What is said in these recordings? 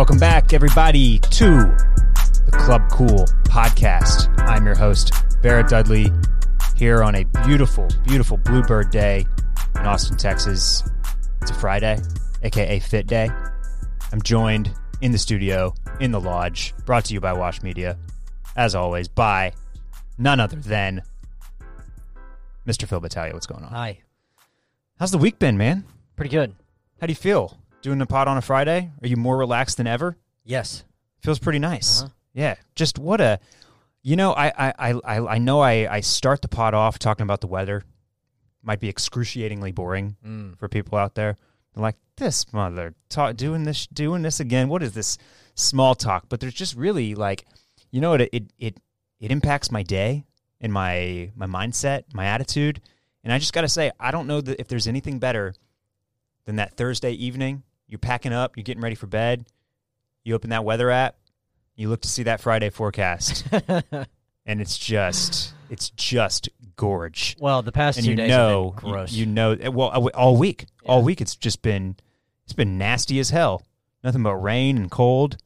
Welcome back, everybody, to the Club Cool podcast. I'm your host, Barrett Dudley, here on a beautiful, beautiful Bluebird day in Austin, Texas. It's a Friday, aka Fit Day. I'm joined in the studio, in the lodge, brought to you by Wash Media, as always, by none other than Mr. Phil Battaglia. What's going on? Hi. How's the week been, man? Pretty good. How do you feel? Doing the pod on a Friday? Are you more relaxed than ever? Yes. Feels pretty nice. Uh-huh. Yeah. Just what a you know, I I I I know I, I start the pod off talking about the weather. Might be excruciatingly boring Mm. for people out there. They're like, this mother talk doing this doing this again. What is this small talk? But there's just really like you know what it it it, it impacts my day and my my mindset, my attitude. And I just gotta say, I don't know that if there's anything better than that Thursday evening. You're packing up, you're getting ready for bed. You open that weather app, you look to see that Friday forecast, and it's just it's just gorge. well, the past And two you days know, been you, gross. you know, well, uh, all week, all week, it's just been it's been nasty as hell. Nothing but rain and cold,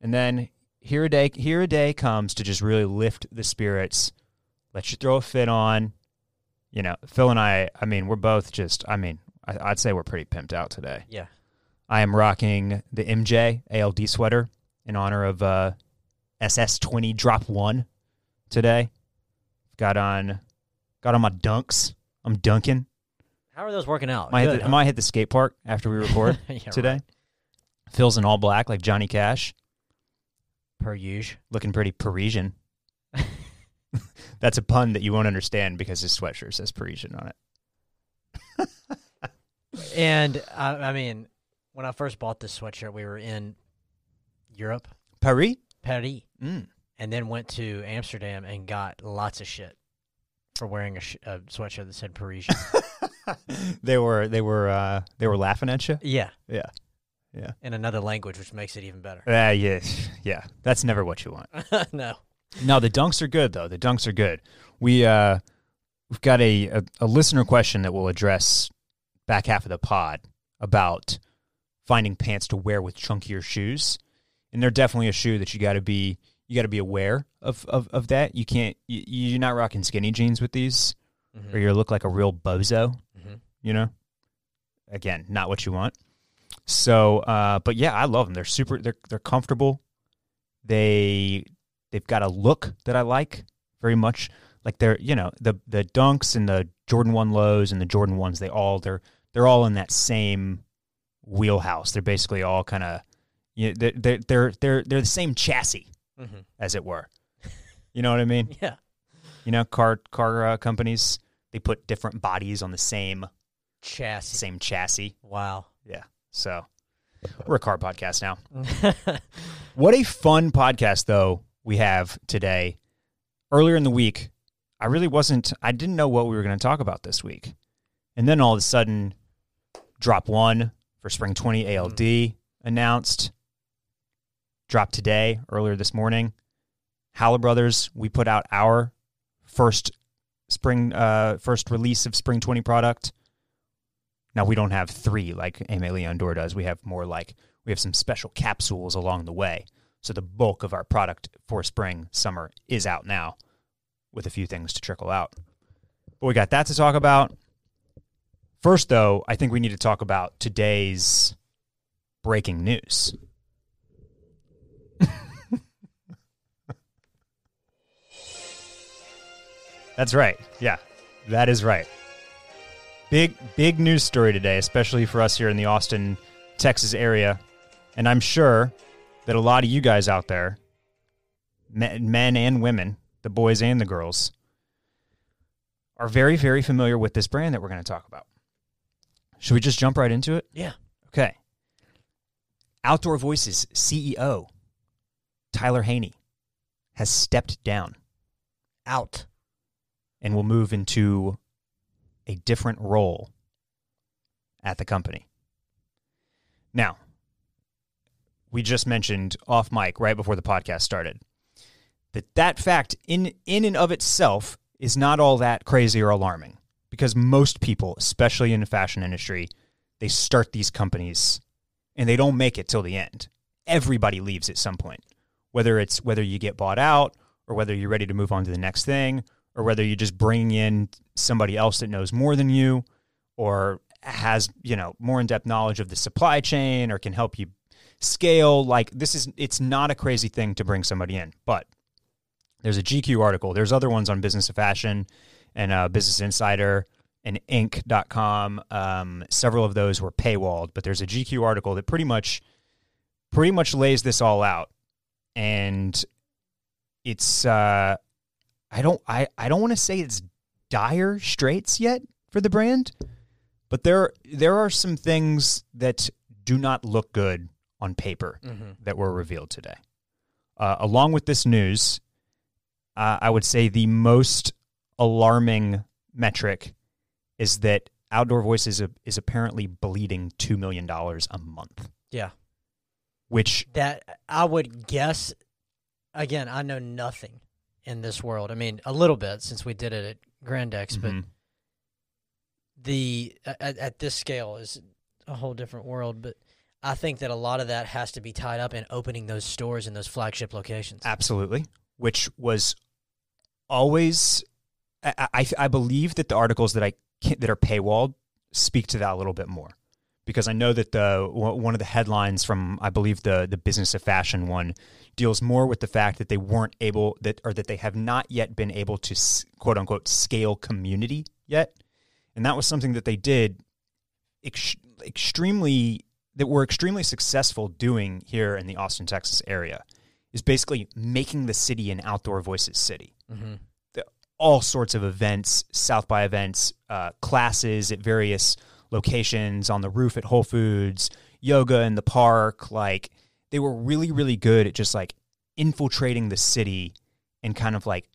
and then here a day, here a day comes to just really lift the spirits, let you throw a fit on. You know, Phil and I. I mean, we're both just. I mean, I, I'd say we're pretty pimped out today. yeah. I am rocking the MJ ALD sweater in honor of uh, SS20 Drop One today. Got on, got on my dunks. I'm dunking. How are those working out? Might hit Good, the, I might hit the skate park after we record? Yeah, today. right. Phil's in all black like Johnny Cash, Per usual. looking pretty Parisian. That's a pun that you won't understand because his sweatshirt says Parisian on it. And I, I mean, when I first bought this sweatshirt, we were in Europe, Paris? Paris, Mm. and then went to Amsterdam and got lots of shit for wearing a, sh- a sweatshirt that said Parisian. they were they were uh, they were laughing at you. yeah. Yeah, yeah. In another language, which makes it even better. Uh, yeah, yeah. That's never what you want. no. No, the dunks are good though. The dunks are good. We uh we've got a, a, a listener question that we'll address back half of the pod about finding pants to wear with chunkier shoes. And they're definitely a shoe that you gotta be you gotta be aware of, of, of that. You can't you, you're not rocking skinny jeans with these Mhm. or you look like a real bozo, Mhm. you know? Again, not what you want. So uh but yeah, I love them. They're super they're they're comfortable. They they've got a look that I like very much. Like they're you know the the dunks and the Jordan One lows and the Jordan ones. They all they're they're all in that same wheelhouse. They're basically all kind of you know, they're, they're they're they're they're the same chassis Mhm. as it were. You know what I mean? Yeah. You know, car car uh, companies they put different bodies on the same Chassis. same chassis. Wow. Yeah. So we're a car podcast now. What a fun podcast, though, we have today. Earlier in the week, I really wasn't, I didn't know what we were going to talk about this week. And then all of a sudden, drop one for spring 20 ALD announced. Dropped today, earlier this morning. Howler Brothers, we put out our first spring, uh, first release of spring 20 product. Now, we don't have three like Aimé Leon Dore does. We have more like, we have some special capsules along the way. So the bulk of our product for spring, summer is out now with a few things to trickle out. But we got that to talk about. First, though, I think we need to talk about today's breaking news. That's right. Yeah, that is right. Big, big news story today, especially for us here in the Austin, Texas area. And I'm sure that a lot of you guys out there, men and women, the boys and the girls, are very, very familiar with this brand that we're going to talk about. Should we just jump right into it? Yeah. Okay. Outdoor Voices CEO Tyler Haney has stepped down Out. and will move into a different role at the company. Now, we just mentioned off mic right before the podcast started that that fact in in and of itself is not all that crazy or alarming because most people, especially in the fashion industry, they start these companies and they don't make it till the end. everybody leaves at some point. Whether it's whether you get bought out or whether you're ready to move on to the next thing or whether you're just bringing in somebody else that knows more than you or has, you know, more in-depth knowledge of the supply chain or can help you scale like this is it's not a crazy thing to bring somebody in. But there's a GQ article. There's other ones on Business of Fashion and uh, Business Insider and Inc.com. Um, several of those were paywalled, but there's a GQ article that pretty much pretty much lays this all out, and it's uh, I don't I I don't want to say it's dire straits yet for the brand, but there there are some things that do not look good on paper Mm-hmm. that were revealed today. Uh, along with this news, uh, I would say the most alarming metric is that Outdoor Voice is, a, is apparently bleeding $2 million a month, Yeah. which, That I would guess. Again, I know nothing in this world. I mean, a little bit since we did it at Grandex, but Mhm. the at, at this scale is a whole different world. But I think that a lot of that has to be tied up in opening those stores in those flagship locations. absolutely, which was always, I, I, I believe that the articles that I that are paywalled speak to that a little bit more. Because I know that the one of the headlines from I believe the the business of fashion one deals more with the fact that they weren't able that or that they have not yet been able to quote unquote scale community yet, and that was something that they did ex- extremely that were extremely successful doing here in the Austin, Texas area is basically making the city an outdoor voices city Mm-hmm. All sorts of events, South by events, uh, classes at various locations on the roof at Whole Foods, yoga in the park. Like they were really, really good at just like infiltrating the city and kind of like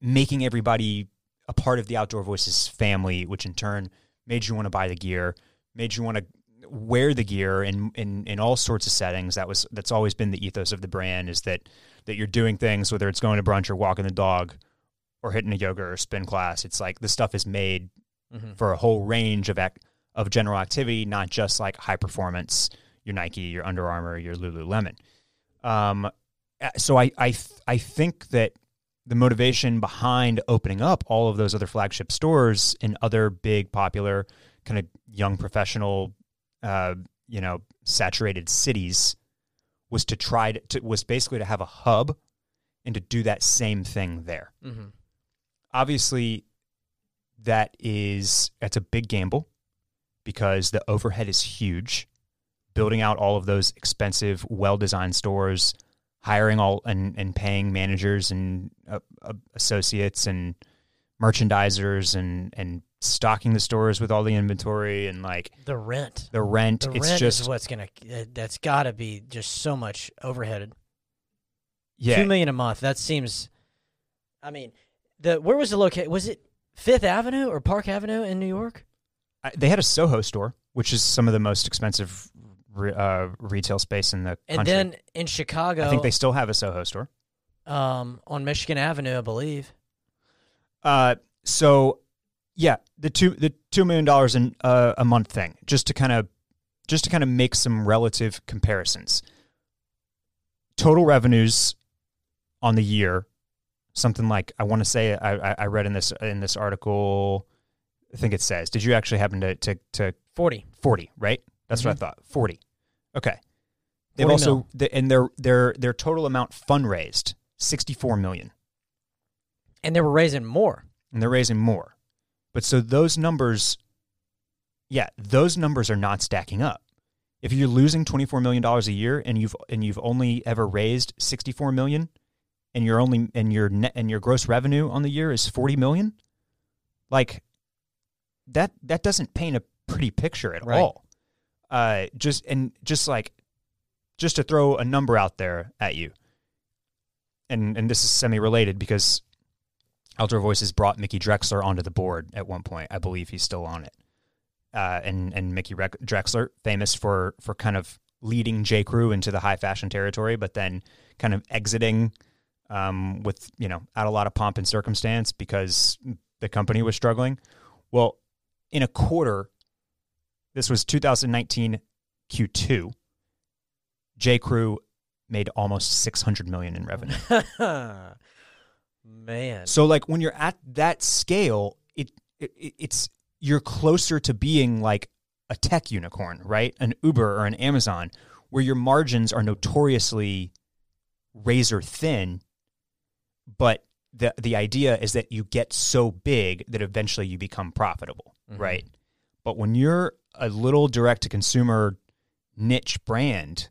making everybody a part of the Outdoor Voices family, which in turn made you want to buy the gear, made you want to wear the gear in, in in all sorts of settings. That was that's always been the ethos of the brand is that that you're doing things whether it's going to brunch or walking the dog or hitting a yoga or spin class. It's like the stuff is made Mm-hmm. for a whole range of ac- of general activity, not just like high performance. Your Nike, your Under Armour, your Lululemon. Um, so I I th- I think that the motivation behind opening up all of those other flagship stores in other big popular kind of young professional, uh, you know, saturated cities was to try to, to was basically to have a hub and to do that same thing there Mm-hmm. Obviously that is that's a big gamble because the overhead is huge building out all of those expensive well-designed stores hiring all and, and paying managers and uh, uh, associates and merchandisers and and stocking the stores with all the inventory and like The rent. the rent The it's rent just is what's gonna. uh, That's got to be just so much overheaded. yeah Two million a month. That seems. I mean, the where was the location? Was it Fifth Avenue or Park Avenue in New York? I- they had a Soho store which is some of the most expensive re, uh, retail space in the And country then in Chicago, I think they still have a Soho store um, on Michigan Avenue, I believe. Uh, so yeah, the two the two million dollars in uh, a month thing, just to kind of just to kind of make some relative comparisons. Total revenues on the year, something like I want to say I, I- I read in this in this article. I think it says. Did you actually happen to to, to Forty. forty? Right, that's what I mm-hmm. thought. Forty. Okay. They've 40 also mil. the, and their their their total amount fundraised sixty four million. And they were raising more. and they're raising more. But so those numbers, yeah, those numbers are not stacking up. If you're losing twenty four million dollars a year and you've and you've only ever raised sixty four million, and you're only and your net and your gross revenue on the year is forty million, like that that doesn't paint a pretty picture at Right. all. Uh, just and just like just to throw a number out there at you, and and this is semi related because Outdoor Voices brought Mickey Drexler onto the board at one point. I believe he's still on it. Uh, and and Mickey Rec- Drexler, famous for for kind of leading J Crew into the high fashion territory, but then kind of exiting um, with you know out a lot of pomp and circumstance because the company was struggling. Well, in a quarter, this was 2019 Q2. J. Crew made almost 600 million in revenue. Man. So like when you're at that scale, it, it it's you're closer to being like a tech unicorn, right? An Uber or an Amazon where your margins are notoriously razor thin, but the the idea is that you get so big that eventually you become profitable, Mhm. right? But when you're a little direct to consumer niche brand,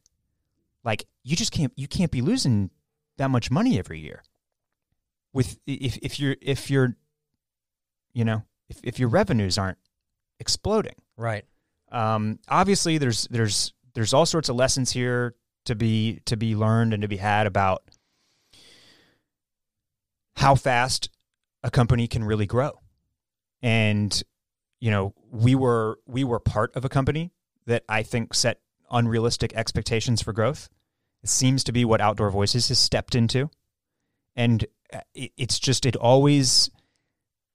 like you just can't you can't be losing that much money every year. With if if you're if you're you know, if if your revenues aren't exploding. Right. Um, obviously, there's there's there's all sorts of lessons here to be to be learned and to be had about how fast a company can really grow. And you know, we were we were part of a company that I think set unrealistic expectations for growth. It seems to be what Outdoor Voices has stepped into, and uh, it, it's just it always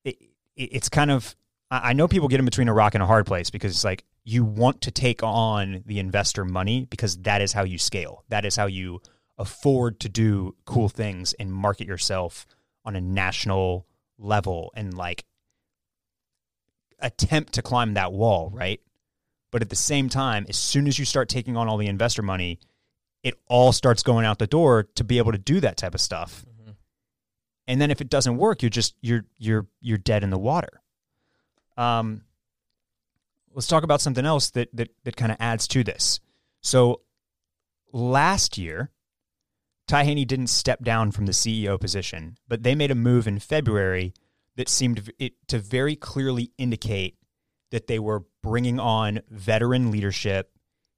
it, it- it's kind of I know people get in between a rock and a hard place because it's like you want to take on the investor money because that is how you scale. That is how you afford to do cool things and market yourself on a national level and like attempt to climb that wall, right? But at the same time, as soon as you start taking on all the investor money, it all starts going out the door to be able to do that type of stuff. Mhm. And then if it doesn't work, you're just you're you're you're dead in the water. Um let's talk about something else that that that kind of adds to this. So last year, Ty Haney didn't step down from the CEO position, but they made a move in February that seemed to very clearly indicate that they were bringing on veteran leadership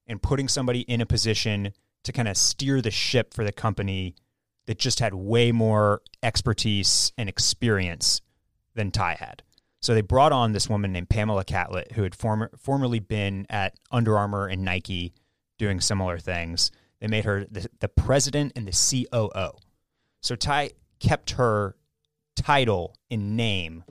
and putting somebody in a position to kind of steer the ship for the company that just had way more expertise and experience than Ty had. So they brought on this woman named Pamela Catlett, who had former, formerly been at Under Armour and Nike doing similar things. They made her the, the president and the COO. So Ty kept her title in name,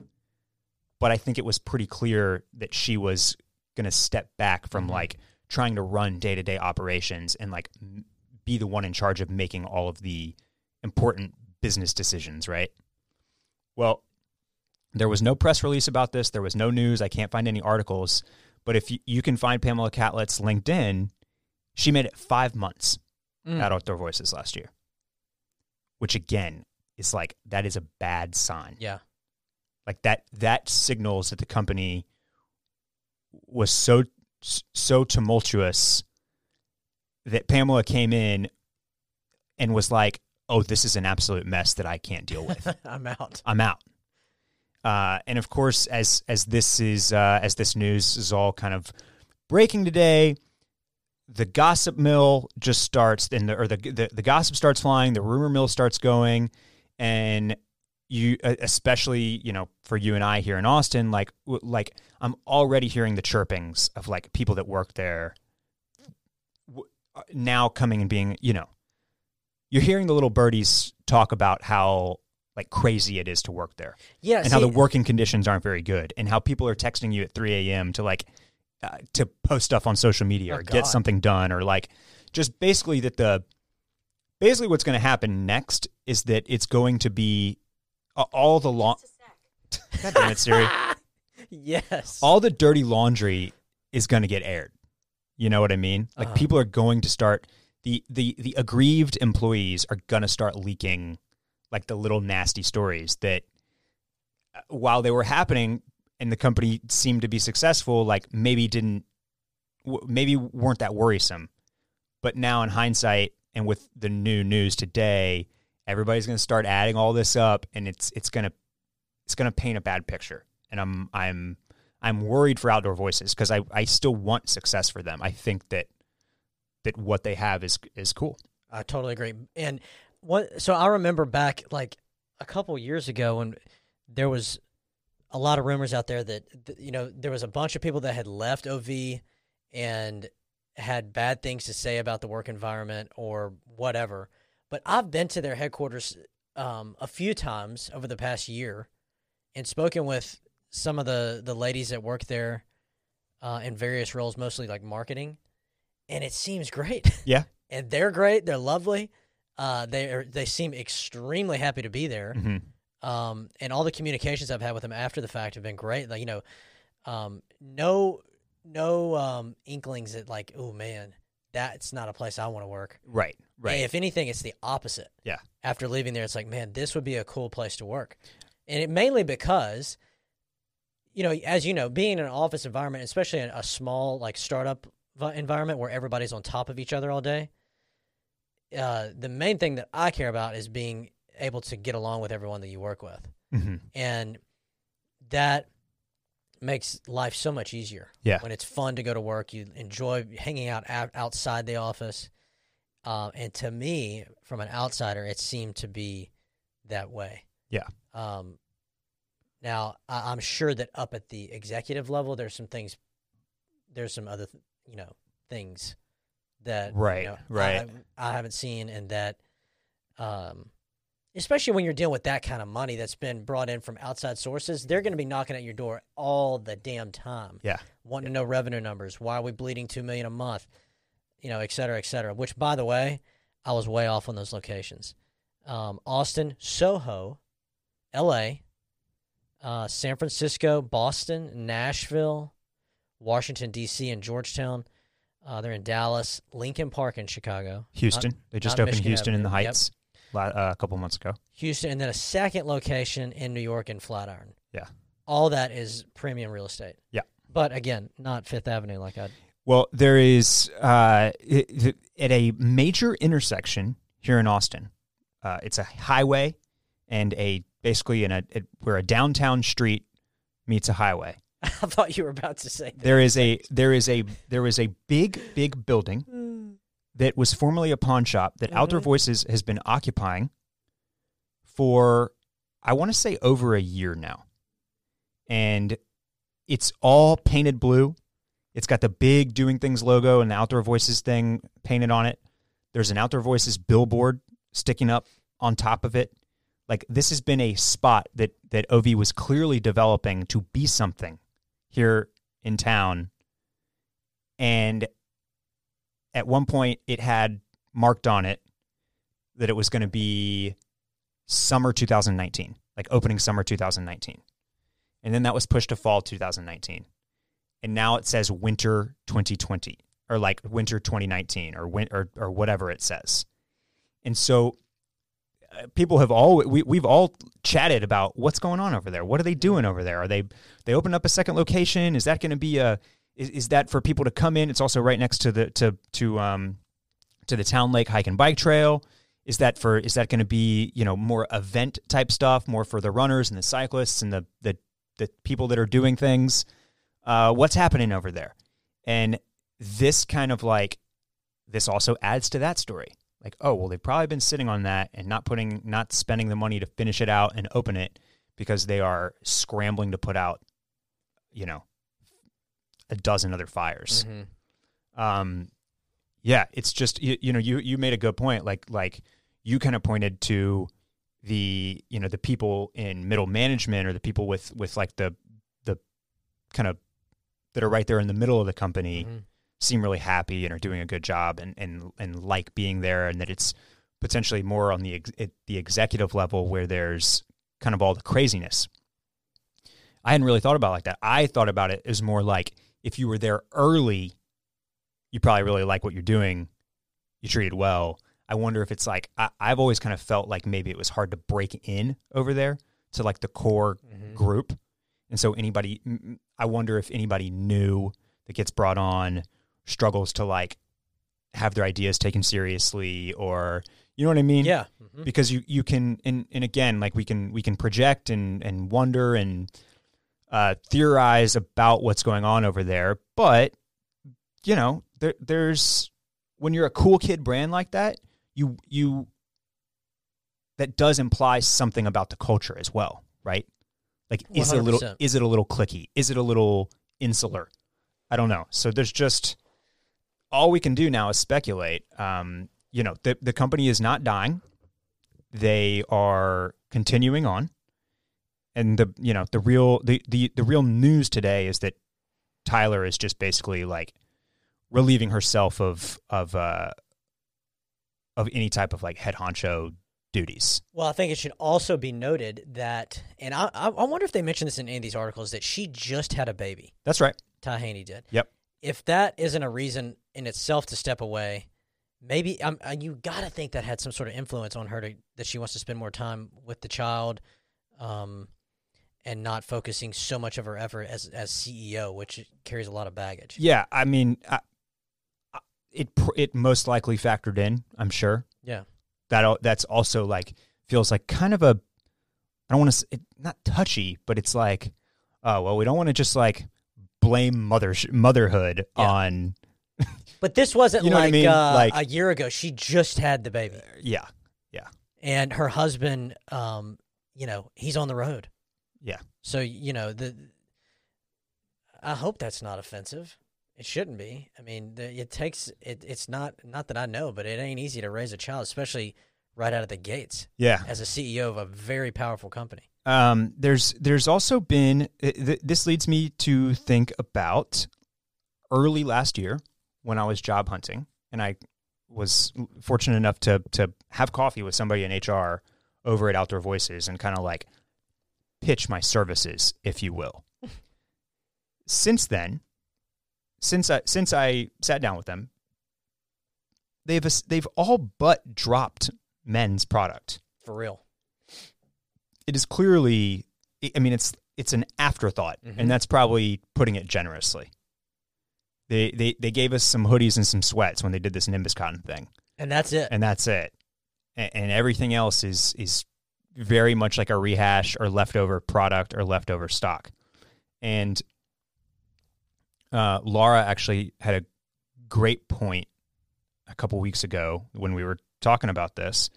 but I think it was pretty clear that she was going to step back from Mhm. like trying to run day to day operations and like m- be the one in charge of making all of the important business decisions, right? Well, there was no press release about this. There was no news. I can't find any articles. But if you, you can find Pamela Catlett's LinkedIn, she made it five months Mm. at Outdoor Voices last year, which again is like that is a bad sign. Yeah. Like that that signals that the company was so so tumultuous that Pamela came in and was like, "Oh, this is an absolute mess that I can't deal with. I'm out. I'm out." Uh, and of course, as as this is uh, as this news is all kind of breaking today, the gossip mill just starts, and the or the, the the gossip starts flying, the rumor mill starts going, and you, especially you know, for you and I here in Austin, like like I'm already hearing the chirpings of like people that work there uh, now coming and being, you know, you're hearing the little birdies talk about how like crazy it is to work there Yeah. and how the working conditions aren't very good and how people are texting you at 3 a.m to like uh, to post stuff on social media Oh, or get something done or like just basically that the basically what's going to happen next is that it's going to be uh, all the long God damn it, Siri. yes. all the dirty laundry is going to get aired. You know what I mean? Like Uh-huh. people are going to start the the the aggrieved employees are going to start leaking like the little nasty stories that uh, while they were happening and the company seemed to be successful like maybe didn't maybe weren't that worrisome. But now in hindsight and with the new news today, everybody's going to start adding all this up and it's it's going to it's going to paint a bad picture. And I'm I'm I'm worried for Outdoor Voices because I, I still want success for them. I think that that what they have is is cool. I totally agree. And what? So I remember back like a couple years ago when there was a lot of rumors out there that you know there was a bunch of people that had left OV and had bad things to say about the work environment or whatever. But I've been to their headquarters um, a few times over the past year and spoken with some of the the ladies that work there uh, in various roles, mostly like marketing, and it seems great. Yeah. and they're great. They're lovely. Uh, they are, they seem extremely happy to be there. hmm Um, and all the communications I've had with them after the fact have been great. Like you know, um, no no um, inklings that like, oh man, that's not a place I want to work. Right. Right. Hey, if anything, it's the opposite. Yeah. After leaving there, it's like, man, this would be a cool place to work, and it mainly because, you know, as you know, being in an office environment, especially in a small like startup environment where everybody's on top of each other all day, uh, the main thing that I care about is being able to get along with everyone that you work with, hmm and that makes life so much easier. Yeah. when it's fun to go to work, you enjoy hanging out out- outside the office. Um, and to me, from an outsider, it seemed to be that way. Yeah. Um, now, I, I'm sure that up at the executive level, there's some things, there's some other, th- you know, things that you Right, know, right. I, I haven't seen, and that, um, especially when you're dealing with that kind of money that's been brought in from outside sources, they're going to be knocking at your door all the damn time Yeah. wanting to know revenue numbers. Why are we bleeding two million a month? You know, et cetera, et cetera. Which, by the way, I was way off on those locations. Um, Austin, Soho, L.A., uh, San Francisco, Boston, Nashville, Washington D.C., and Georgetown. Uh, they're in Dallas, Lincoln Park in Chicago, Houston. they just opened Michigan Houston in the Heights. Yep. Uh, a couple months ago. Houston, and then a second location in New York in Flatiron. Yeah. all that is premium real estate. Yeah. but again, not Fifth Avenue like I. Well, there is uh, it- at a major intersection here in Austin. Uh, it's a highway and a basically in a it, where a downtown street meets a highway. I thought you were about to say that. There is a there is a there is a big big building that was formerly a pawn shop that Outdoor Mhm. Voices has been occupying for I want to say over a year now. And it's all painted blue. It's got the big doing things logo and the Outdoor Voices thing painted on it. There's an Outdoor Voices billboard sticking up on top of it. Like this has been a spot that that OV was clearly developing to be something here in town. And at one point it had marked on it that it was going to be summer 2019, like opening summer 2019. And then that was pushed to fall 2019. And now it says winter 2020 or like winter 2019 or win- or, or whatever it says. And so uh, people have all we, we've all chatted about what's going on over there. What are they doing over there? Are they they opened up a second location? Is that going to be a is, is that for people to come in? It's also right next to the to to um to the Town Lake Hike and Bike Trail. Is that for is that going to be you know more event type stuff, more for the runners and the cyclists and the the the people that are doing things? Uh, what's happening over there? And this kind of like this also adds to that story. Like, oh well, they've probably been sitting on that and not putting not spending the money to finish it out and open it because they are scrambling to put out, you know, a dozen other fires Mhm. um yeah it's just you, you know you you made a good point like like you kind of pointed to the you know the people in middle management or the people with with like the the kind of that are right there in the middle of the company Mhm. seem really happy and are doing a good job and and and like being there and that it's potentially more on the ex- the executive level where there's kind of all the craziness I hadn't really thought about it like that. I thought about it as more like if you were there early, you probably really like what you're doing. You treated well. I wonder if it's like I, I've always kind of felt like maybe it was hard to break in over there to like the core Mhm. group, and so anybody. I wonder if anybody new that gets brought on struggles to like have their ideas taken seriously, or you know what I mean? Yeah. Mhm. because you you can and and again like we can we can project and and wonder and uh, theorize about what's going on over there, but you know there there's when you're a cool kid brand like that, you you that does imply something about the culture as well, right? Like is it a little is it a little clicky? Is it a little insular? I don't know. So there's just all we can do now is speculate. Um, you know, the the company is not dying. They are continuing on. And the you know, the real the, the, the real news today is that Tyler is just basically like relieving herself of of uh of any type of like head honcho duties. Well, I think it should also be noted that, and I, I I wonder if they mentioned this in any of these articles that she just had a baby. That's right. Ty Haney did. Yep. If that isn't a reason in itself to step away, maybe um, uh, you got to think that had some sort of influence on her to, that she wants to spend more time with the child, um, and not focusing so much of her effort as as CEO, which carries a lot of baggage. Yeah, I mean, I, I- it it most likely factored in. I'm sure Yeah. that that's also like feels like kind of a I don't want to it, not touchy, but it's like oh well, we don't want to just like blame mother motherhood Yeah. on But this wasn't You know what I like, mean? uh, Like- a year ago. She just had the baby, Yeah. yeah and her husband, um, you know, he's on the road. Yeah. So you know the. I hope that's not offensive. It shouldn't be. I mean, the, it takes it. It's not not that I know, but it ain't easy to raise a child, especially right out of the gates yeah. as a CEO of a very powerful company. Um, there's there's also been th- th- this leads me to think about early last year when I was job hunting and I was fortunate enough to to have coffee with somebody in HR over at Outdoor Voices and kind of like pitch my services, if you will. since then, since I since I sat down with them, they've they've all but dropped men's product For real. it is clearly i mean it's it's an afterthought Mhm. and that's probably putting it generously they, they they gave us some hoodies and some sweats when they did this nimbus cotton thing And that's it. and that's it and, and everything else is is very much like a rehash or leftover product or leftover stock. And uh, laura actually had a great point a couple weeks ago when we were talking about this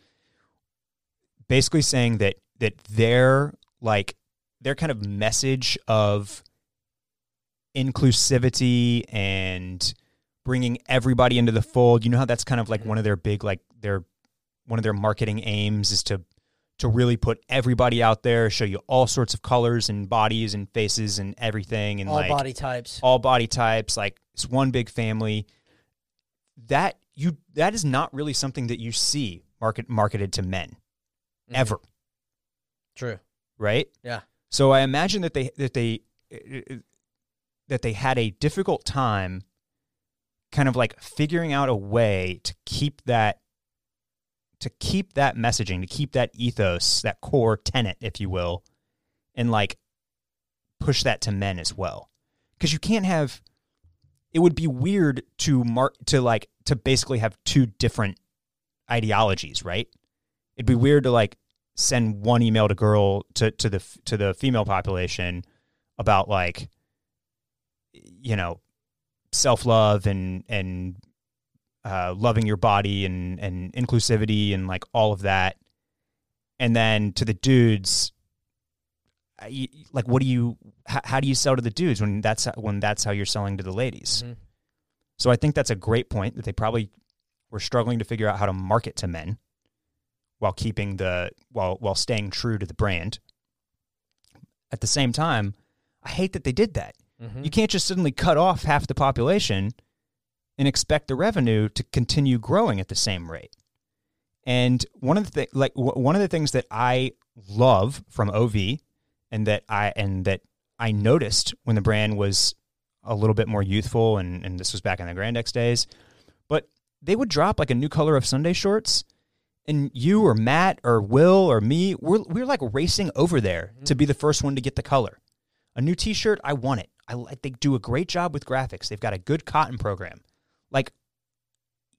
basically saying that that their like their kind of message of inclusivity and bringing everybody into the fold you know how that's kind of like one of their big like their one of their marketing aims is to to really put everybody out there show you all sorts of colors and bodies and faces and everything and All like body types. all body types like it's one big family that you that is not really something that you see market marketed to men Mhm. ever True. right Yeah. so i imagine that they that they that they had a difficult time kind of like figuring out a way to keep that to keep that messaging to keep that ethos that core tenet if you will and like push that to men as well. Because you can't have it would be weird to mark to like to basically have two different ideologies right? It'd be weird to like send one email to girl to to the to the female population about like you know self-love and and uh, loving your body and and inclusivity and like all of that and then to the dudes I- like what do you how, how do you sell to the dudes when that's when that's how you're selling to the ladies Mhm. so i think that's a great point that they probably were struggling to figure out how to market to men while keeping the while while staying true to the brand at the same time i hate that they did that Mhm. you can't just suddenly cut off half the population and expect the revenue to continue growing at the same rate. And one of the th- like w- one of the things that I love from OV and that I and that I noticed when the brand was a little bit more youthful and, and this was back in the Grand X days, but they would drop like a new color of Sunday shorts and you or Matt or Will or me, we're, we're like racing over there mm-hmm. to be the first one to get the color. A new T-shirt, I want it. I like they do a great job with graphics. They've got a good cotton program. Like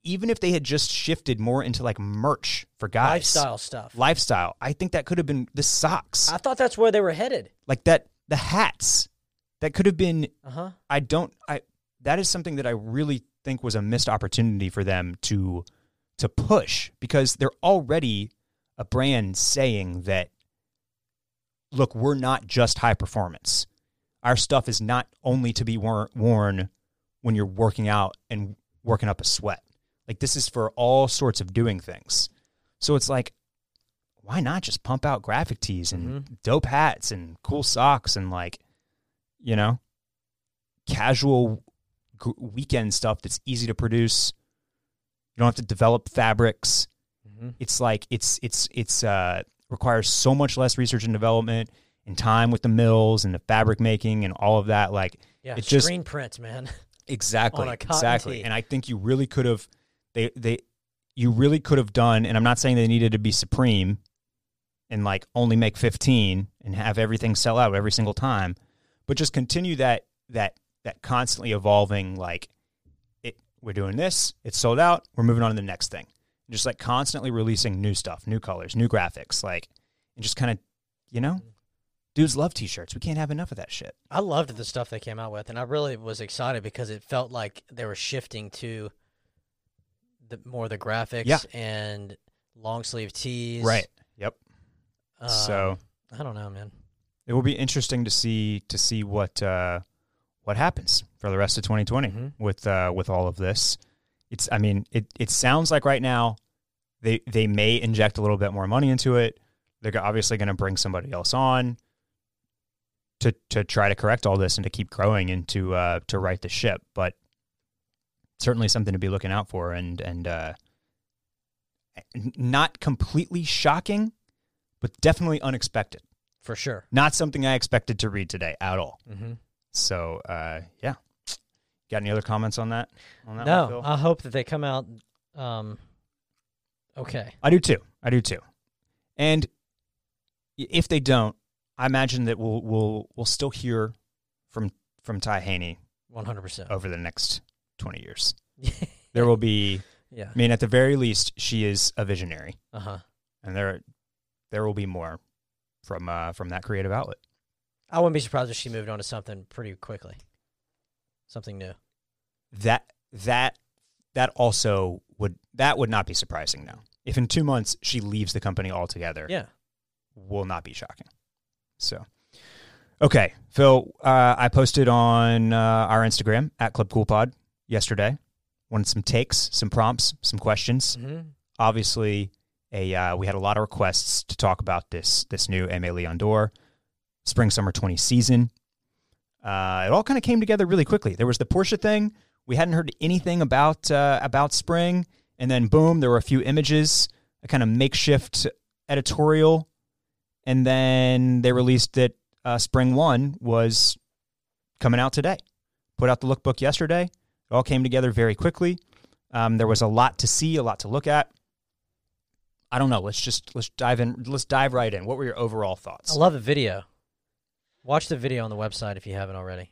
even if they had just shifted more into like merch for guys, Lifestyle stuff. lifestyle, I think that could have been the socks, I thought that's where they were headed. like that, the hats. That could have been. Uh huh. I don't. I that is something that I really think was a missed opportunity for them to to push because they're already a brand saying that look, we're not just high performance. Our stuff is not only to be worn when you're working out and working up a sweat. Like this is for all sorts of doing things. So it's like why not just pump out graphic tees and dope hats and cool socks and like you know casual g- weekend stuff that's easy to produce You don't have to develop fabrics. Mhm. It's like it's it's it's uh, requires so much less research and development and time with the mills and the fabric making and all of that. Like Yeah, It just- screen prints, man. exactly, On a cotton exactly. tee. And I think you really could have they they you really could have done. And I'm not saying they needed to be supreme and like only make 15 and have everything sell out every single time, but just continue that that that constantly evolving like it we're doing this, it's sold out, we're moving on to the next thing. Just like constantly releasing new stuff, new colors, new graphics, like and just kind of, you know, dudes love t-shirts. We can't have enough of that shit. I loved the stuff they came out with, and I really was excited because it felt like they were shifting to the more the graphics Yeah. and long sleeve tees. Right. Yep. Uh, so I don't know, man. it will be interesting to see to see what uh, what happens for the rest of 2020 Mhm. with uh, with all of this. It's I mean it it sounds like right now they they may inject a little bit more money into it. They're go- obviously going to bring somebody else on to to try to correct all this and to keep growing and to uh, to right the ship. But certainly something to be looking out for and and uh, not completely shocking, but definitely unexpected For sure. not something I expected to read today at all. Mm-hmm. So uh, yeah, got any other comments on that? On that No? I hope that they come out. Um, okay. I do too. I do too. And if they don't, I imagine that we'll we'll we'll still hear from from Ty Haney One hundred percent. over the next twenty years. There will be. Yeah. I mean, at the very least, she is a visionary, Uh huh. and there there will be more from uh, from that creative outlet. I wouldn't be surprised if she moved on to something pretty quickly. Something new. that that that also would that would not be surprising now. If in two months she leaves the company altogether, Yeah. will not be shocking. So, okay, Phil, uh, I posted on uh, our Instagram at Club Cool Pod yesterday. Wanted some takes, some prompts, some questions. Mm-hmm. Obviously, a uh, we had a lot of requests to talk about this this new Aimé Leon Dore spring summer twenty season. Uh, it all kind of came together really quickly. There was the Porsche thing. We hadn't heard anything about uh, about spring, and then boom, there were a few images, a kind of makeshift editorial, and then they released that uh, spring one was coming out today. Put out the lookbook yesterday. It all came together very quickly. Um, there was a lot to see, a lot to look at. I don't know. Let's just let's dive in. Let's dive right in. What were your overall thoughts? I love the video. Watch the video on the website if you haven't already.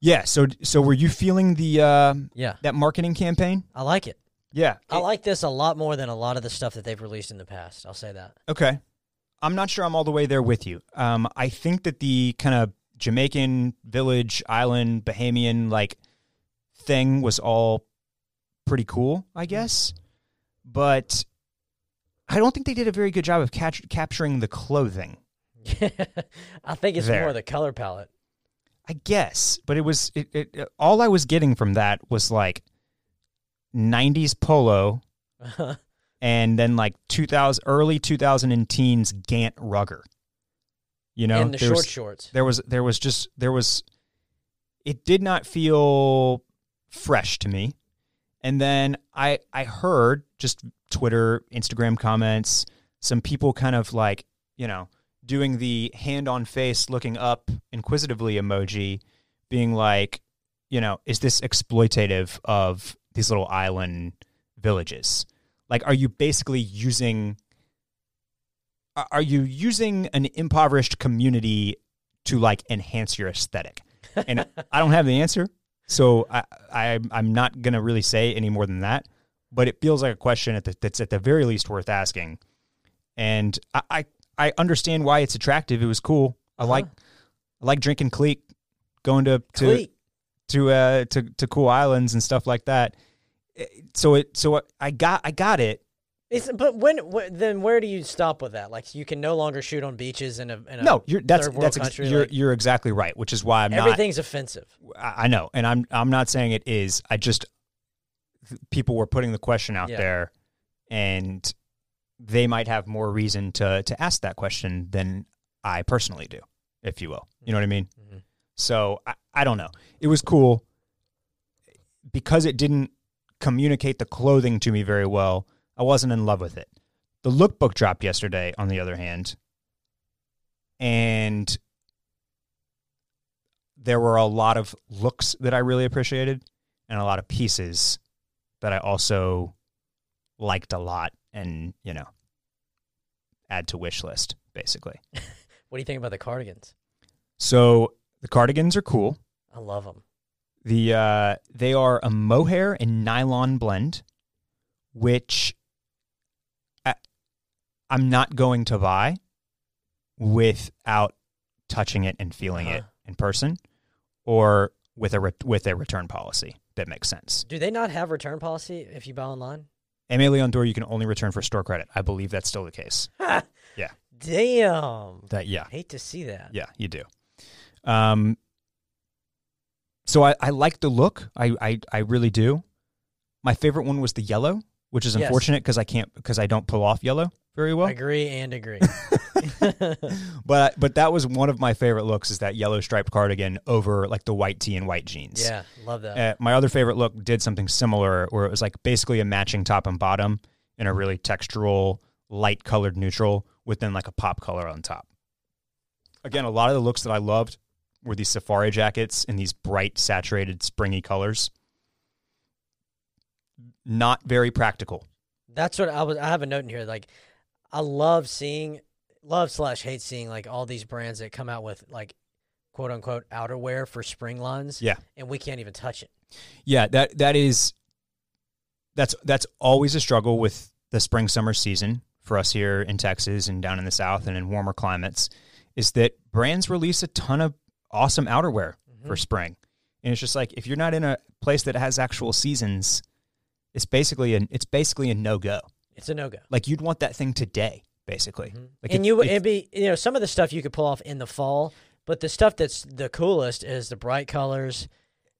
Yeah. So so were you feeling the uh, Yeah. that marketing campaign? I like it. Yeah. I like this a lot more than a lot of the stuff that they've released in the past. I'll say that. Okay. I'm not sure I'm all the way there with you. Um, I think that the kind of Jamaican village island Bahamian like thing was all pretty cool, I guess. But I don't think they did a very good job of catch- capturing the clothing. I think it's There. more the color palette. I guess, but it was it, it, it- all I was getting from that was like 90s polo and then like 2000 early 2000 and teens Gant rugger. You know, and the short was, shorts. there was there was just there was it did not feel fresh to me. And then I I heard just Twitter, Instagram comments, some people kind of like, you know, doing the hand on face looking up inquisitively emoji being like, you know, is this exploitative of these little island villages? Like are you basically using are- you using an impoverished community to like enhance your aesthetic? And I don't have the answer, so I, I I'm not gonna really say any more than that. But it feels like a question at the, that's at the very least worth asking. And I, I I understand why it's attractive. It was cool. I Uh-huh. like I like drinking Cleek, going to to Cleat. to uh to to cool islands and stuff like that. Eh, So it so I got I got it. It's, but when, wh- then where do you stop with that? Like you can no longer shoot on beaches in a, in a No, you're that's that's ex- country. you're like, you're exactly right. Which is why I'm not everything's offensive. I I know, and I'm I'm not saying it is. I just people were putting the question out Yeah. there, and they might have more reason to to ask that question than I personally do, if you will. You know what I mean? Mhm. So I, I don't know. It was cool because it didn't communicate the clothing to me very well. I wasn't in love with it. The lookbook dropped yesterday, on the other hand, and there were a lot of looks that I really appreciated and a lot of pieces that I also liked a lot and, you know, add to wish list, basically. What do you think about the cardigans? So the cardigans are cool. I love them. The uh, they are a mohair and nylon blend, which I, I'm not going to buy without touching it and feeling it Uh-huh. in person, or with a re- with a return policy that makes sense. Do they not have return policy if you buy online? Aimé Leon Dore, you can only return for store credit. I believe that's still the case. Yeah. Damn. That yeah, Hate to see that. yeah, you do. Um, so I, I like the look. I, I I really do. My favorite one was the yellow, which is Yes. unfortunate because I can't because I don't pull off yellow very well. Agree and agree. But but that was one of my favorite looks is that yellow striped cardigan over like the white tee and white jeans. yeah, love that. Uh, my other favorite look did something similar where it was like basically a matching top and bottom in a really textural, light colored neutral with then like a pop color on top. Again, a lot of the looks that I loved were these safari jackets in these bright, saturated, springy colors. Not very practical. That's what I was. I have a note in here. Like, I love seeing, love slash hate seeing like all these brands that come out with like, quote unquote outerwear for spring lines. Yeah. and we can't even touch it. Yeah, that that is that's that's always a struggle with the spring summer season for us here in Texas and down in the south and in warmer climates is that brands release a ton of awesome outerwear for spring. And it's just like if you're not in a place that has actual seasons, it's basically an it's basically a no-go. It's a no go. Like you'd want that thing today, basically. Like and if- you if- it'd be you know some of the stuff you could pull off in the fall, but the stuff that's the coolest is the bright colors,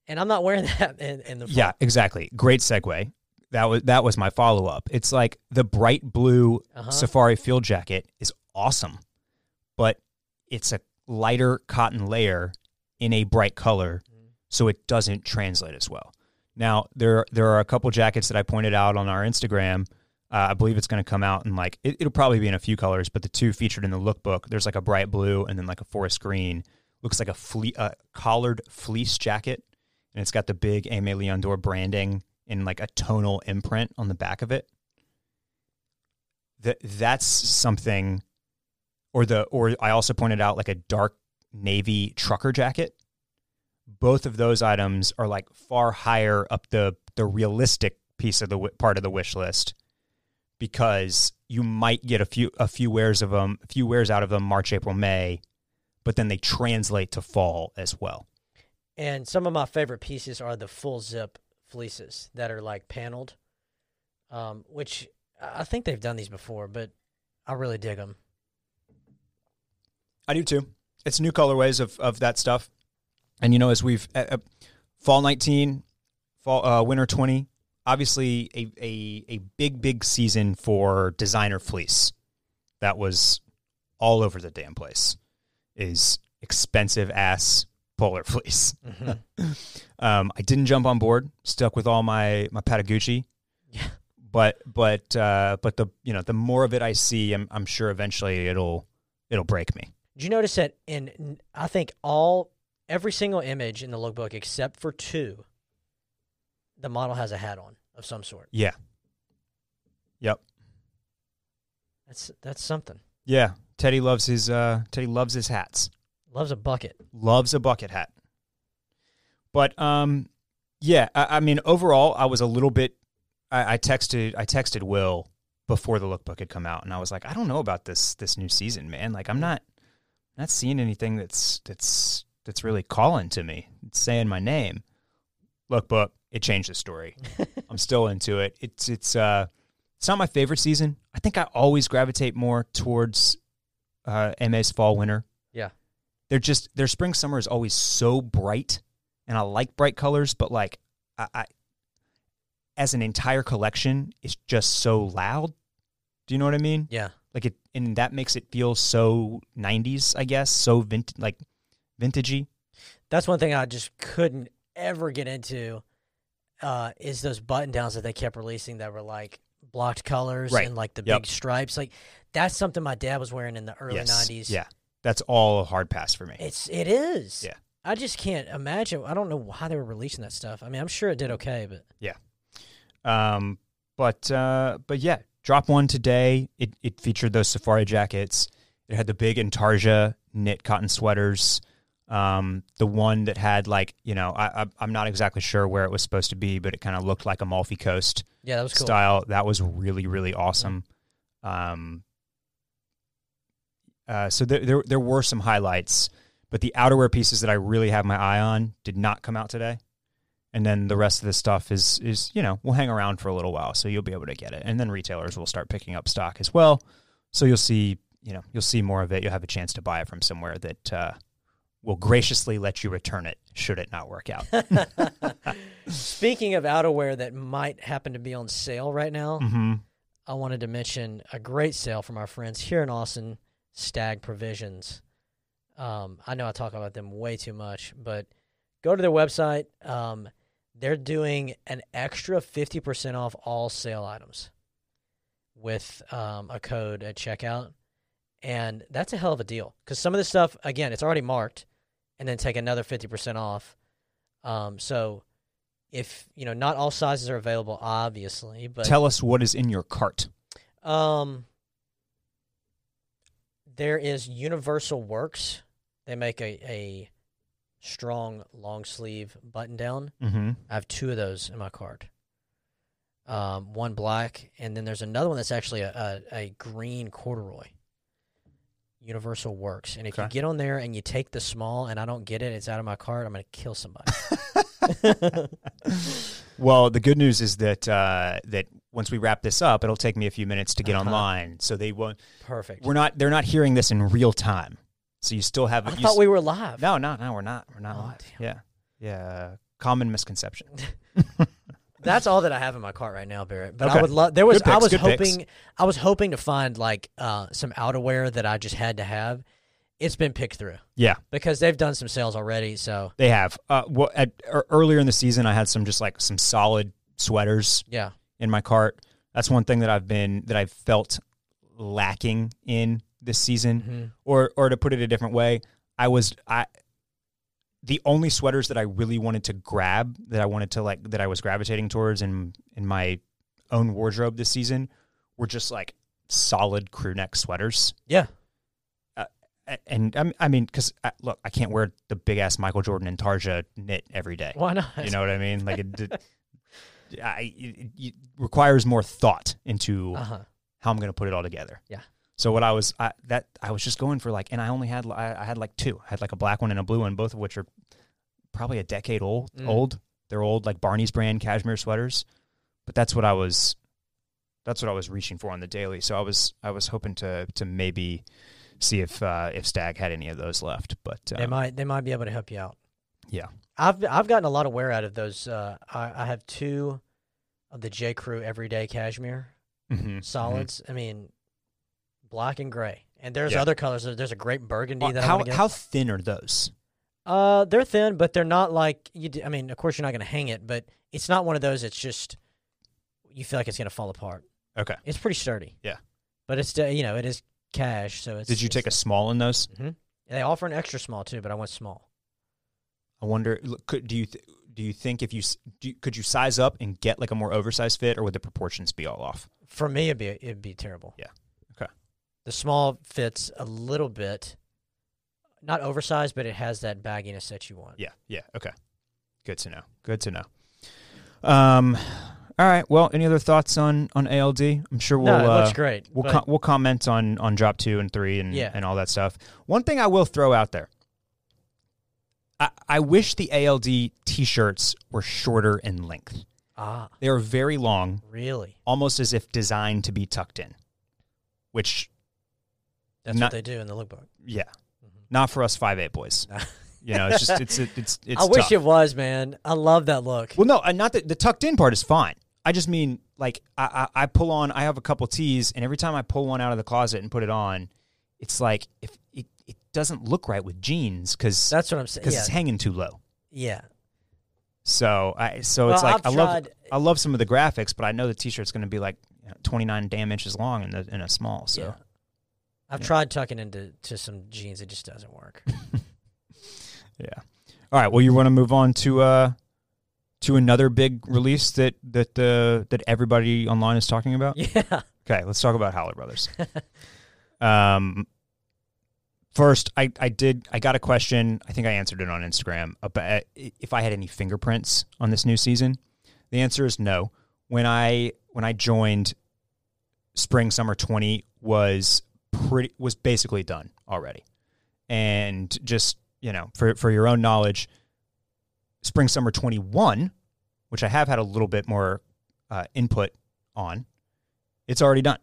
and I'm not wearing that in, in the fall. Yeah, exactly. Great segue. That was that was my follow up. It's like the bright blue Uh-huh. safari field jacket is awesome, but it's a lighter cotton layer in a bright color, so it doesn't translate as well. Now there there are a couple jackets that I pointed out on our Instagram. Uh, I believe it's going to come out in like it, it'll probably be in a few colors, but the two featured in the lookbook, there's like a bright blue and then like a forest green. Looks like a fle- uh, collared fleece jacket, and it's got the big Aimé Leon Dore branding in like a tonal imprint on the back of it. That that's something, or the or I also pointed out like a dark navy trucker jacket. Both of those items are like far higher up the the realistic piece of the part of the wish list because you might get a few a few wears of them, a few wears out of them March, April, May, but then they translate to fall as well. And some of my favorite pieces are the full zip fleeces that are like paneled, um, which I I think they've done these before, but I really dig them. I do too. It's new colorways of, of that stuff. And you know, as we've uh, fall 19, fall uh, winter 20, obviously a, a a big big season for designer fleece. That was all over the damn place. Is expensive ass polar fleece. um, I didn't jump on board. Stuck with all my my Patagucci. Yeah. But but uh, but the you know the more of it I see, I'm I'm sure eventually it'll it'll break me. Did you notice that in I think all every single image in the lookbook except for two, the model has a hat on of some sort. Yeah. Yep. That's that's something. Yeah. Teddy loves his uh Teddy loves his hats. Loves a bucket. Loves a bucket hat. But um yeah, I, I mean overall I was a little bit I, I texted I texted Will before the lookbook had come out and I was like, I don't know about this this new season, man. Like I'm not not seeing anything that's that's that's really calling to me. It's saying my name. Lookbook, it changed the story. I'm still into it. It's it's uh it's not my favorite season. I think I always gravitate more towards uh MA's fall winter. Yeah. They're just their spring summer is always so bright and I like bright colors, but like I, I as an entire collection, it's just so loud. Do you know what I mean? Yeah. Like it and that makes it feel so 90s, I guess, so vintage like vintagey. That's one thing I just couldn't ever get into uh, is those button downs that they kept releasing that were like blocked colors Right. and like the Yep. big stripes. Like that's something my dad was wearing in the early Yes. '90s. Yeah, that's all a hard pass for me. It's it is. Yeah. I just can't imagine. I don't know why they were releasing that stuff. I mean, I'm sure it did okay, but Yeah. Um, but uh, but yeah, drop one today. It it featured those safari jackets. It had the big Intarsia knit cotton sweaters. Um, the one that had like you know I, I I'm not exactly sure where it was supposed to be, but it kind of looked like a Amalfi Coast yeah, that was cool. style. That was really really awesome. Um, uh, so there, there there were some highlights, but the outerwear pieces that I really have my eye on did not come out today. And then the rest of the stuff is is you know will hang around for a little while, so you'll be able to get it. And then retailers will start picking up stock as well, so you'll see you know you'll see more of it. You'll have a chance to buy it from somewhere that uh, will graciously let you return it should it not work out. Speaking of outerwear that might happen to be on sale right now, hmm I wanted to mention a great sale from our friends here in Austin, Stag Provisions. Um, I know I talk about them way too much, but go to their website. Um, they're doing an extra 50% off all sale items with um, a code at checkout. And that's a hell of a deal because some of the stuff, again, it's already marked and then take another 50% off. Um, so if, you know, not all sizes are available, obviously, but Tell us what is in your cart. um, there is Universal Works. They make a, a strong long sleeve button down. Mm-hmm. I have two of those in my cart. Um, one black, and then there's another one that's actually a, a, a green corduroy. Universal Works, and if you get on there and you take the small, and I don't get it, it's out of my cart. I'm gonna kill somebody. Well, the good news is that uh, that once we wrap this up, it'll take me a few minutes to get Uh-huh. online. So they won't. Perfect. We're not. They're not hearing this in real time. So you still have. I thought we were live. No, no, no. We're not. We're not Oh, live. damn. Yeah, yeah. Common misconception. That's all that I have in my cart right now, Barrett. But I would love. There was. Good I was good picks. hoping. I was hoping to find like uh, some outerwear that I just had to have. It's been picked through Yeah, because they've done some sales already. So they have. Uh, well, at, er, earlier in the season, I had some just like some solid sweaters yeah, in my cart. That's one thing that I've been that I've felt lacking in this season. Mhm. or or to put it a different way, I was I the only sweaters that I really wanted to grab that I wanted to like that I was gravitating towards in in my own wardrobe this season were just like solid crew neck sweaters. yeah. A- And I'm- I mean, because look, I can't wear the big ass Michael Jordan intarsia knit every day. Why not? You know what I mean? Like it, it, I, it, it requires more thought into Uh huh. how I'm going to put it all together. Yeah. So what I was I, that I was just going for like, and I only had I, I had like two. I had like a black one and a blue one, both of which are probably a decade old. Mm. Old. They're old, like Barney's brand cashmere sweaters. But that's what I was. That's what I was reaching for on the daily. So I was I was hoping to to maybe see if uh, if Stag had any of those left. But They um, might. They might be able to help you out. yeah, I've I've gotten a lot of wear out of those. Uh, I I have two of the J Crew Everyday Cashmere mm-hmm. solids. I mean, black and gray. And there's Yeah. other colors. There's a great burgundy that how want to get. how thin are those? Uh, they're thin, but they're not like you. d- I mean, of course, you're not going to hang it, but it's not one of those. It's just you feel like it's going to fall apart. Okay. It's pretty sturdy. Yeah. but it's still you know it is cash, so it's. Did you take a small in those? hmm They offer an extra small too, but I went small. I wonder. look, Could do you th- do you think if you, do you could you size up and get like a more oversized fit, or would the proportions be all off? For me, it'd be it'd be terrible. Yeah. The small fits a little bit, not oversized, but it has that bagginess that you want. Yeah. Yeah. Okay. Good to know. Good to know. Um. All right. Well, any other thoughts on on ALD? I'm sure we'll no, it uh, looks great. we'll com- we'll comment on on drop two and three and Yeah. and all that stuff. One thing I will throw out there. I, I wish the ALD t-shirts were shorter in length. ah, They are very long, really? almost as if designed to be tucked in. Which, That's Not- what they do in the lookbook. yeah, Mhm. not for us five eight boys. You know, it's just it's it's it's. I wish it was, man. I love that look. Well, no, uh, not that the tucked in part is fine. I just mean like I, I I pull on. I have a couple tees, and every time I pull one out of the closet and put it on, it's like if it, it doesn't look right with jeans because That's what I'm saying. because Yeah, it's hanging too low. yeah. So I so it's like I've I love tried- I love some of the graphics, but I know the t-shirt's going to be like 29 damn inches long in the in a small. So Yeah. I've Yeah. tried tucking into to some jeans. It just doesn't work. yeah. All right. Well, you want to move on to uh to another big release that that uh, that everybody online is talking about. yeah. Okay, let's talk about Howler Brothers. um, first, I, I did I got a question. I think I answered it on Instagram about if I had any fingerprints on this new season. The answer is no. When I when I joined, spring summer twenty was pretty was basically done already, and just you know for for your own knowledge, spring summer twenty one, which I have had a little bit more uh, input on, it's already done.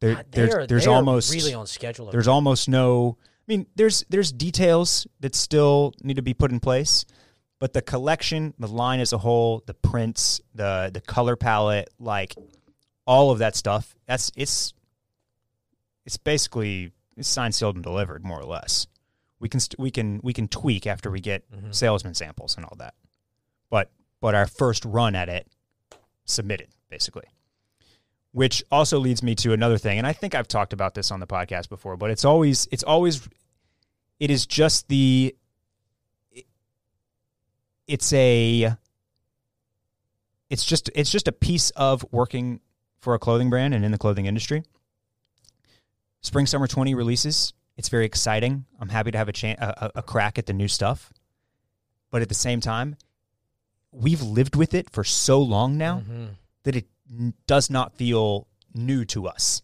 There, God, there's are- there's almost really on schedule. there's almost no. I mean, there's there's details that still need to be put in place, but the collection, the line as a whole, the prints, the the color palette, like all of that stuff, that's it's it's basically it's signed, sealed, and delivered, more or less. We can st- we can we can tweak after we get Mhm. salesman samples and all that, but but our first run at it submitted basically which also leads me to another thing and i think i've talked about this on the podcast before but it's always it's always it is just the it's a it's just it's just a piece of working for a clothing brand and in the clothing industry spring summer 20 releases it's very exciting. I'm happy to have a, chan- a, a crack at the new stuff. But at the same time we've lived with it for so long now Mhm. that it n- does not feel new to us.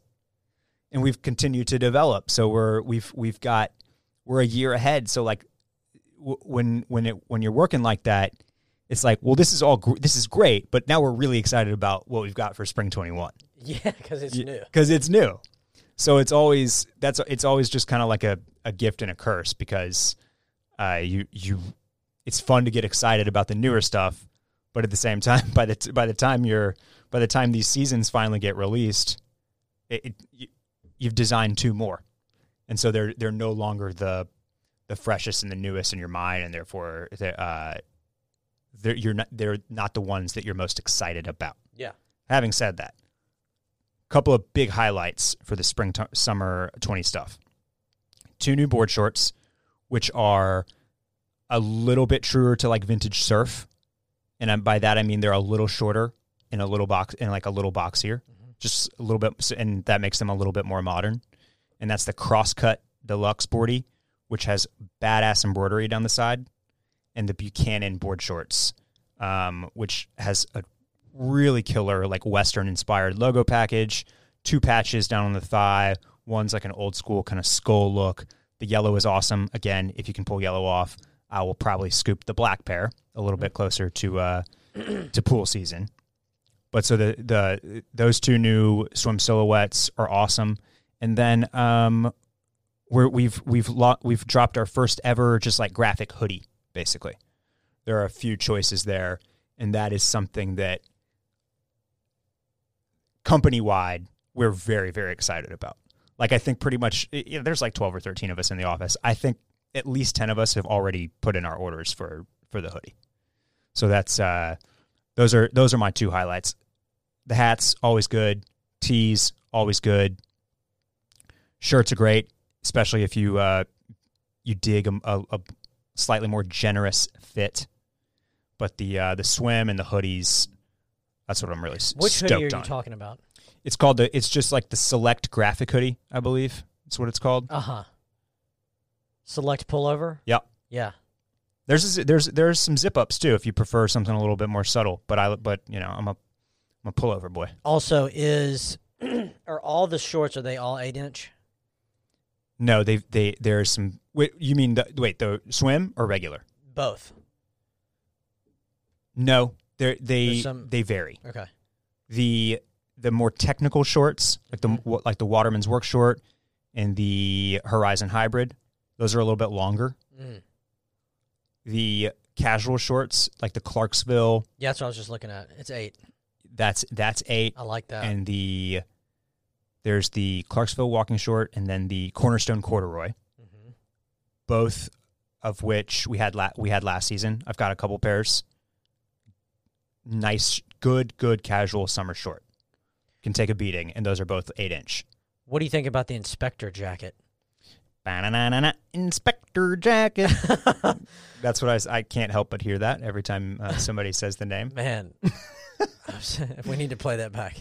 And we've continued to develop. So we're we've we've got we're a year ahead. So like w- when when it when you're working like that it's like well this is all gr- this is great but now we're really excited about what we've got for spring 21 Yeah, because it's new. because it's new so it's always that's it's always just kind of like a, a gift and a curse because uh you you it's fun to get excited about the newer stuff but at the same time by the t- by the time you're by the time these seasons finally get released it, it you, you've designed two more and so they're they're no longer the the freshest and the newest in your mind and therefore they're, uh they're you're not they're not the ones that you're most excited about Yeah. having said that couple of big highlights for the spring t- summer 20 stuff. Two new board shorts which are a little bit truer to like vintage surf. And by that i mean they're a little shorter in a little box in like a little boxier. Just a little bit and that makes them a little bit more modern. And that's the crosscut deluxe boardy which has badass embroidery down the side and the buchanan board shorts um, which has a really killer like western inspired logo package. Two patches down on the thigh. One's like an old school kind of skull look. The yellow is awesome. Again if you can pull yellow off i will probably scoop the black pair a little bit closer to uh to pool season. But so the the those two new swim silhouettes are awesome. And then um we're, we've we've lo- we've dropped our first ever just like graphic hoodie basically. There are a few choices there and that is something that company wide we're very very excited about. Like i think pretty much you know, there's like 12 or 13 of us in the office. I think at least 10 of us have already put in our orders for for the hoodie. So that's uh those are those are my two highlights. The hats always good. Tees always good. Shirts are great especially if you uh you dig a, a, a slightly more generous fit. But the uh the swim and the hoodies that's what i'm really Which stoked hoodie are you on talking about? it's called the. It's just like the select graphic hoodie, I believe. That's what it's called. Uh huh. Select pullover. Yep. Yeah. There's a, there's there's some zip ups too if you prefer something a little bit more subtle. But I but you know I'm a I'm a pullover boy. Also, is are all the shorts? Are they all eight inch? No, they they there's some. Wait, you mean the wait the swim or regular? Both. No, they they some- they vary. Okay. The the more technical shorts like the wa- like the Waterman's Work short and the Horizon Hybrid, those are a little bit longer. Mm. The casual shorts like the Clarksville, Yeah, that's what I was just looking at. It's eight. that's that's eight. I like that. and the there's the Clarksville walking short and then the Cornerstone corduroy, hmm both of which we had la- we had last season. I've got a couple pairs nice, good, good casual summer short. Can take a beating, and those are both eight inch. What do you think about the inspector jacket? Ba-na-na-na-na, Inspector Jacket. That's what I, I can't help but hear that every time uh, somebody says the name. Man, we need to play that back.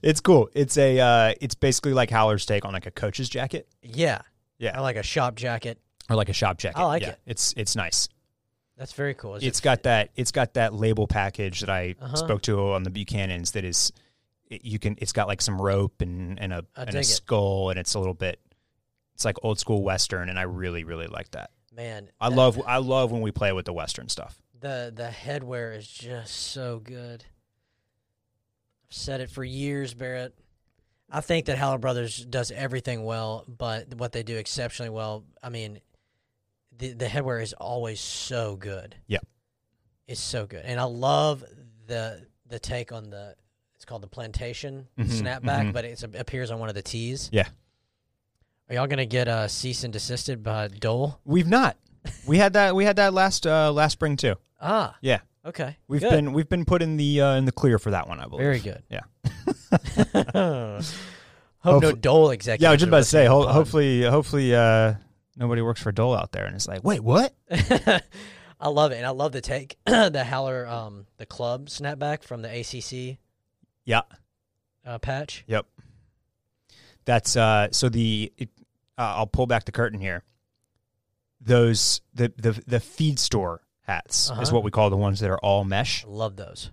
It's cool. It's a uh, it's basically like Howler's take on like a coach's jacket. Yeah, Yeah. I like a shop jacket. or like a shop jacket. I like Yeah, it. It's it's nice. That's very cool. Is It's it- got that it's got that label package that I Uh-huh. spoke to on the Buchanans. That is, it, you can. It's got like some rope and and a I and a it. skull, and it's a little bit. It's like old school western, and I really really like that. man. I that- love I love when we play with the western stuff. the the headwear is just so good. I've said it for years, Barrett. I think that Howler Brothers does everything well, but what they do exceptionally well, I mean, the the headwear is always so good. Yep. It's so good. And I love the the take on the it's called the plantation Mhm, snapback, mhm. but it appears on one of the tees. Yeah. Are y'all gonna get uh, cease and desisted by Dole? We've not. We had that. We had that last uh, last spring too. Ah, Yeah, okay. we've Good. been we've been put in the uh, in the clear for that one. I believe. Very good. Yeah. Hope no Dole executives. Yeah, I was just about to say. Ho- to the pod. hopefully, hopefully, uh, nobody works for Dole out there and it's like, wait, what? I love it, and I love the take the Howler, um, the club snapback from the ACC Yeah. uh, patch. Yep. That's uh. So the it, uh, I'll pull back the curtain here. Those the the the feed store hats is Uh-huh. what we call the ones that are all mesh. Love those.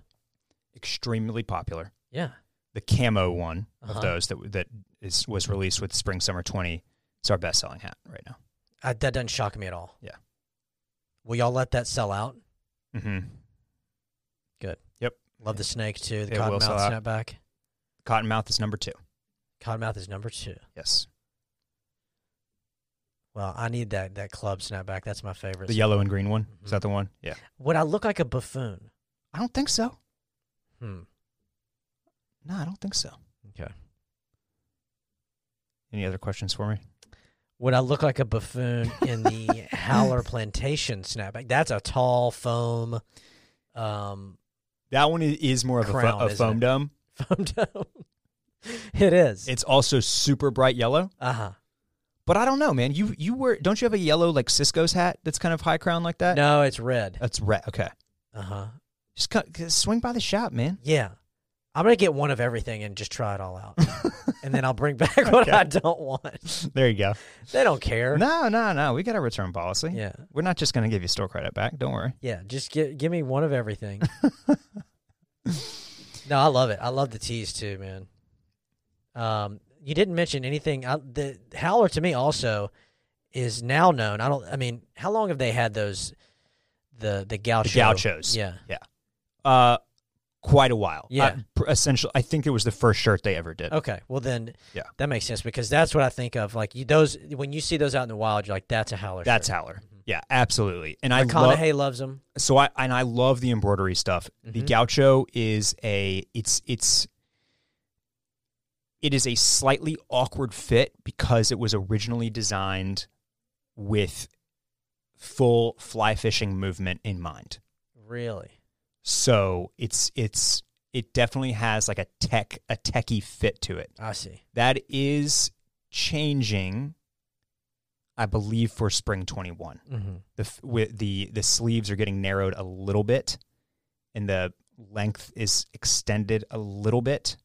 Extremely popular. Yeah, The camo one Uh-huh. of those that that is was released with spring summer twenty. It's our best selling hat right now. I, that doesn't shock me at all. Yeah. Will y'all let that sell out? Mm-hmm. Good. Yep. Love the snake too. The It will cottonmouth out. snapback. Cottonmouth is number two. Cottonmouth is number two. Yes. Well, I need that that club snapback. That's my favorite. The yellow and green one. Is that the one? Yeah. Would I look like a buffoon? I don't think so. Hmm. No, I don't think so. Okay. Any other questions for me? Would I look like a buffoon in the Howler Plantation snapback? That's a tall foam, um, That one is more of a, fo- a foam it? dome. foam dome. it is. It's also super bright yellow. Uh huh. But I don't know, man. You you wear don't you have a yellow like Cisco's hat that's kind of high crown like that? No, it's red. That's red. Okay. Uh huh. Just cut, just swing by the shop, man. Yeah. I'm gonna get one of everything and just try it all out, and then I'll bring back what I don't want. there you go. They don't care. No, no, no. We got a return policy. Yeah. We're not just going to give you store credit back. Don't worry. Yeah. Just give give me one of everything. no, I love it. I love the teas too, man. Um, you didn't mention anything. I, the Howler to me also is now known. I don't. I mean, how long have they had those? The the gaucho. gauchos. Yeah. Yeah. Uh, quite a while. Yeah. Uh, essentially, I think it was the first shirt they ever did. Okay. Well then. Yeah. That makes sense because that's what I think of. Like you, those when you see those out in the wild, you're like, that's a Howler. That's shirt. Howler. Yeah, absolutely. And I love McConaughey loves them. so I and I love the embroidery stuff. The Mhm. gaucho is a it's it's it is a slightly awkward fit because it was originally designed with full fly fishing movement in mind. Really. So it's it's it definitely has like a tech a techie fit to it. I see. That is changing I believe for spring 21 Mm-hmm. the f- with the the sleeves are getting narrowed a little bit and the length is extended a little bit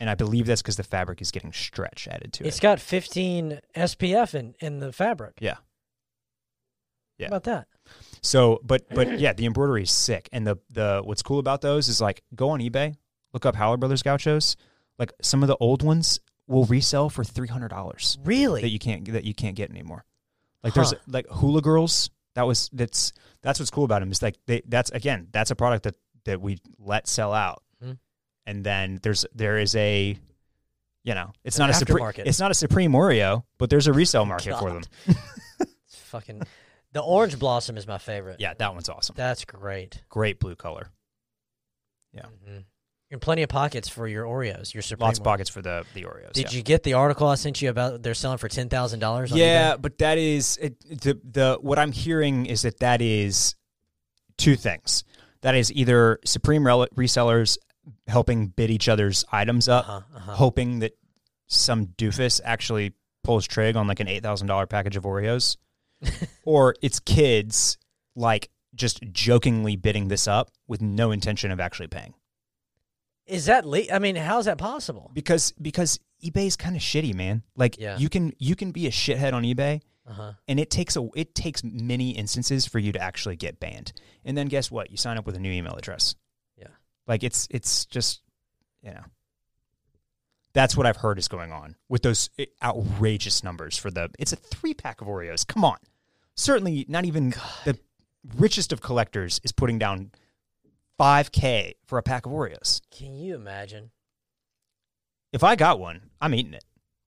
and i believe that's because the fabric is getting stretch added to It's it It's got 15 SPF in in the fabric. Yeah. Yeah. How about that? so but but yeah the embroidery is sick and the the what's cool about those is like go on ebay look up howler brothers gauchos like some of the old ones will resell for $300 Really? that you can't that you can't get anymore. Like there's like hula girls. That was that's that's what's cool about them is like they that's again that's a product that that we let sell out, Mhm. and then there's there is a you know it's not a supreme it's not a supreme Oreo, but there's a resale market for them. It's fucking. The orange blossom is my favorite. Yeah, that one's awesome. That's great. Great blue color. Yeah. Mhm. And plenty of pockets for your Oreos. Your Supreme. Lots of pockets for the the Oreos. Did yeah. you get the article I sent you about they're selling for ten thousand dollars? Yeah, but that is it, the the what I'm hearing is that that is two things. That is either Supreme rel- resellers helping bid each other's items up, Uh-huh, uh-huh. hoping that some doofus actually pulls trig on like an eight thousand dollar package of Oreos, or it's kids like just jokingly bidding this up with no intention of actually paying Is that le- I mean, how is that possible? because because eBay is kind of shitty, man. Like Yeah. you can you can be a shithead on eBay Uh huh. and it takes a it takes many instances for you to actually get banned. And then guess what? You sign up with a new email address. Yeah. Like it's it's just you know. That's what I've heard is going on with those eh, outrageous numbers for the it's a 3 pack of Oreos. Come on. Certainly not even the richest of collectors is putting down 5k for a pack of Oreos. Can you imagine? If I got one, I'm eating it.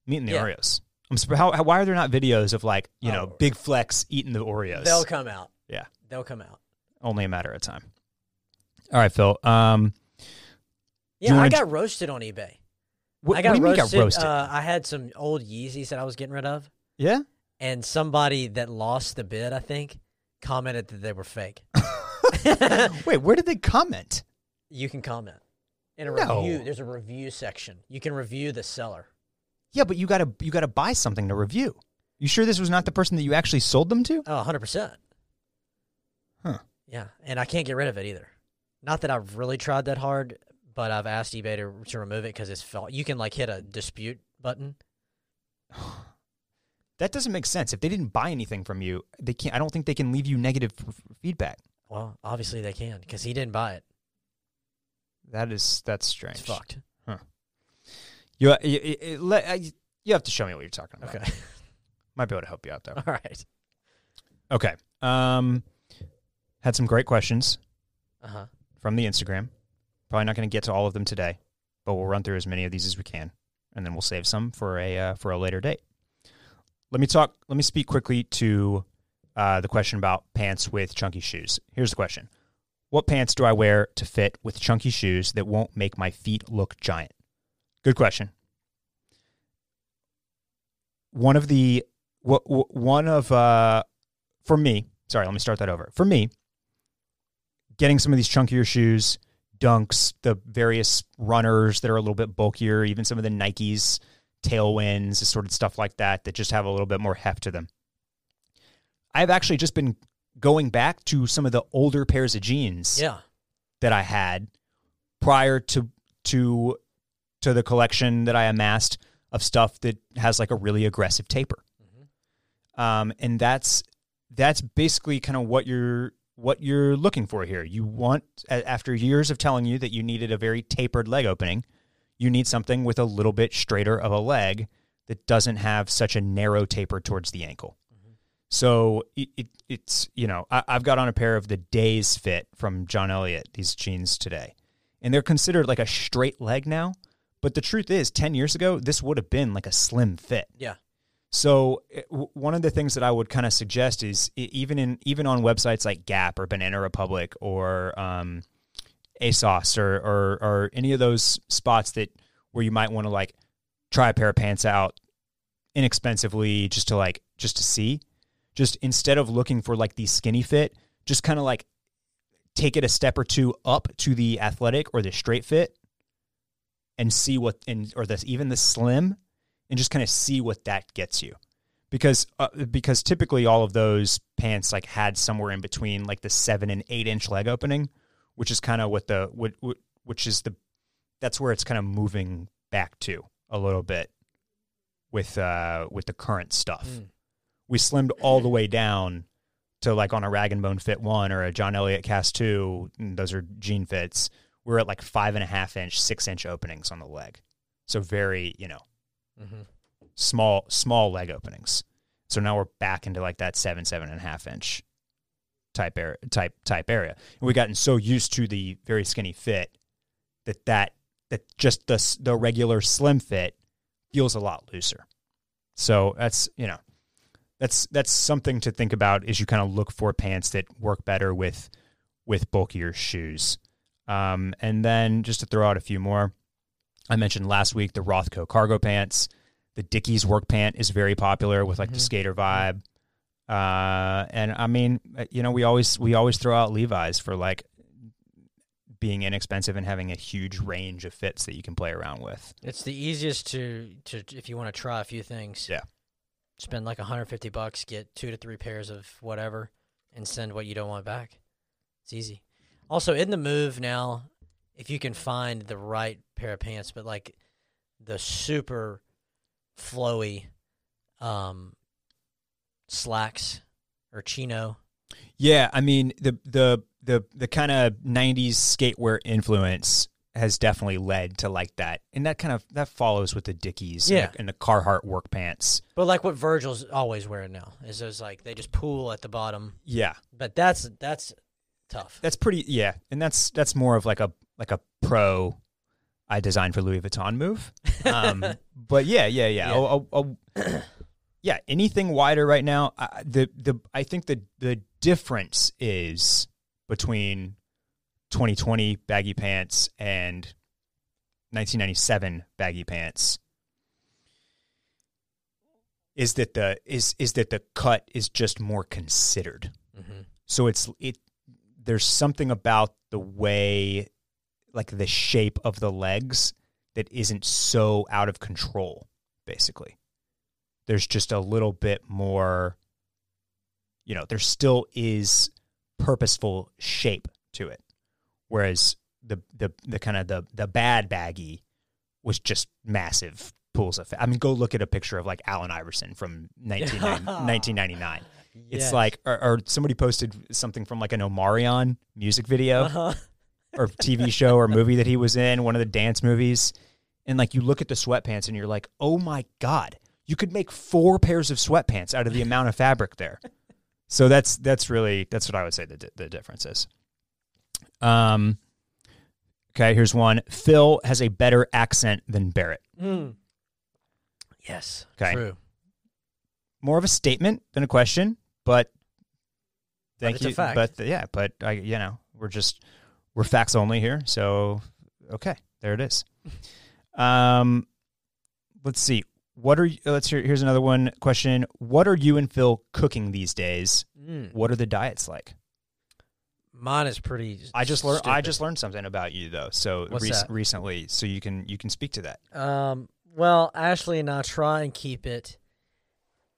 I'm eating the Yeah. Oreos. I'm surprised. How, how, why are there not videos of like you know Oh. big flex eating the Oreos? They'll come out. Yeah. They'll come out. Only a matter of time. All right, Phil. Um, Yeah, I got roasted on eBay. what, I got what do you mean you roasted. got roasted? Uh, I had some old Yeezys that I was getting rid of, yeah. And somebody that lost the bid, I think, commented that they were fake. Wait, where did they comment? you can comment in a No. review. There's a review section. You can review the seller. Yeah, but you gotta you gotta buy something to review. You sure this was not the person that you actually sold them to? Oh, 100%. Huh. Yeah, and I can't get rid of it either. Not that I've really tried that hard, but I've asked eBay to, to remove it because it's felt. You can like hit a dispute button. That doesn't make sense. If they didn't buy anything from you, they can't. I don't think they can leave you negative f- feedback. Well, obviously they can because he didn't buy it. That is that's strange. It's fucked. You, you, you- you- let- you have to show me what you're talking about. Okay. Might be able to help you out though. All right. Okay. Um, had some great questions Uh huh. from the Instagram. Probably not going to get to all of them today, but we'll run through as many of these as we can, and then we'll save some for a uh, for a later date. Let me talk. Let me speak quickly to uh, the question about pants with chunky shoes. Here's the question: What pants do I wear to fit with chunky shoes that won't make my feet look giant? Good question. One of the wh- wh- one of uh, for me. Sorry, let me start that over. For me, getting some of these chunkier shoes, dunks, the various runners that are a little bit bulkier, even some of the Nikes, tailwinds, sort of stuff like that, that just have a little bit more heft to them. I've actually just been going back to some of the older pairs of jeans Yeah. that I had prior to to to the collection that I amassed of stuff that has like a really aggressive taper. Um, and that's that's basically kind of what you're what you're looking for here. You want after years of telling you that you needed a very tapered leg opening, you need something with a little bit straighter of a leg that doesn't have such a narrow taper towards the ankle. So it, it, it's you know I, I've got on a pair of the Daze Fit from John Elliott these jeans today, and they're considered like a straight leg now. But the truth is, ten years ago, this would have been like a slim fit. Yeah. So w- one of the things that I would kind of suggest is even in even on websites like Gap or Banana Republic or um, ASOS or, or or any of those spots that where you might want to like try a pair of pants out inexpensively just to like just to see. Just instead of looking for like the skinny fit just kind of like take it a step or two up to the athletic or the straight fit and see what and or the even the slim and just kind of see what that gets you. Because uh, because typically all of those pants like had somewhere in between like the seven and eight inch leg opening which is kind of what the what, what which is the that's where it's kind of moving back to a little bit with uh with the current stuff Mm. we slimmed all the way down to like on a rag and bone fit one or a john elliott cast two those are jean fits we're at like five and a half inch six inch openings on the leg so very you know Mm-hmm. small small leg openings. So now we're back into like that seven seven and a half inch type area type type area. And we've gotten so used to the very skinny fit that that that just the the regular slim fit feels a lot looser. So that's you know that's that's something to think about as you kind of look for pants that work better with with bulkier shoes. Um, and then just to throw out a few more, I mentioned last week the Rothco cargo pants. The Dickies work pant is very popular with like the Mhm. skater vibe. Uh, and I mean, uh, you know, we always we always throw out Levi's for like being inexpensive and having a huge range of fits that you can play around with. It's the easiest to to if you want to try a few things. Yeah. Spend like 150 bucks, get two to three pairs of whatever, and send what you don't want back. It's easy. Also, in the move now, if you can find the right pair of pants, but like the super flowy um slacks or chino. Yeah, I mean the the the the kind of '90s skatewear influence has definitely led to like that, and that kind of that follows with the Dickies, Yeah. and, the, and the Carhartt work pants. But like what Virgil's always wearing now is those like they just pool at the bottom. Yeah, But that's that's tough. that's pretty. Yeah, and that's that's more of like a like a pro. I designed for Louis Vuitton move, um, but yeah, yeah, yeah. Yeah. yeah, anything wider right now. I, the the I think the the difference is between 2020 baggy pants and 1997 baggy pants is that the is is that the cut is just more considered. hmm So it's it there's something about the way like the shape of the legs that isn't so out of control basically. There's just a little bit more you know, there still is purposeful shape to it. Whereas the the the kind of the the bad baggy was just massive pools of. I mean, go look at a picture of like Allen Iverson from 19, 1999. It's like, or, or somebody posted something from like an Omarion music video uh-huh. or TV show or movie that he was in, one of the dance movies. And like you look at the sweatpants and you're like, oh my God, you could make four pairs of sweatpants out of the amount of fabric there. So that's that's really that's what I would say the the difference is. Um. Okay, here's one. Phil has a better accent than Barrett. Mm. Yes. Okay. True. More of a statement than a question, but But thank a you. But yeah, but I you know we're just we're facts only here. So okay, there it is. Um, let's see. What are you, let's hear. Here's another one question. What are you and Phil cooking these days? Mm. What are the diets like? Mine is pretty. I just learned. I just learned something about you though. So that? recently, so you can you can speak to that. Um, well, Ashley and I try and keep it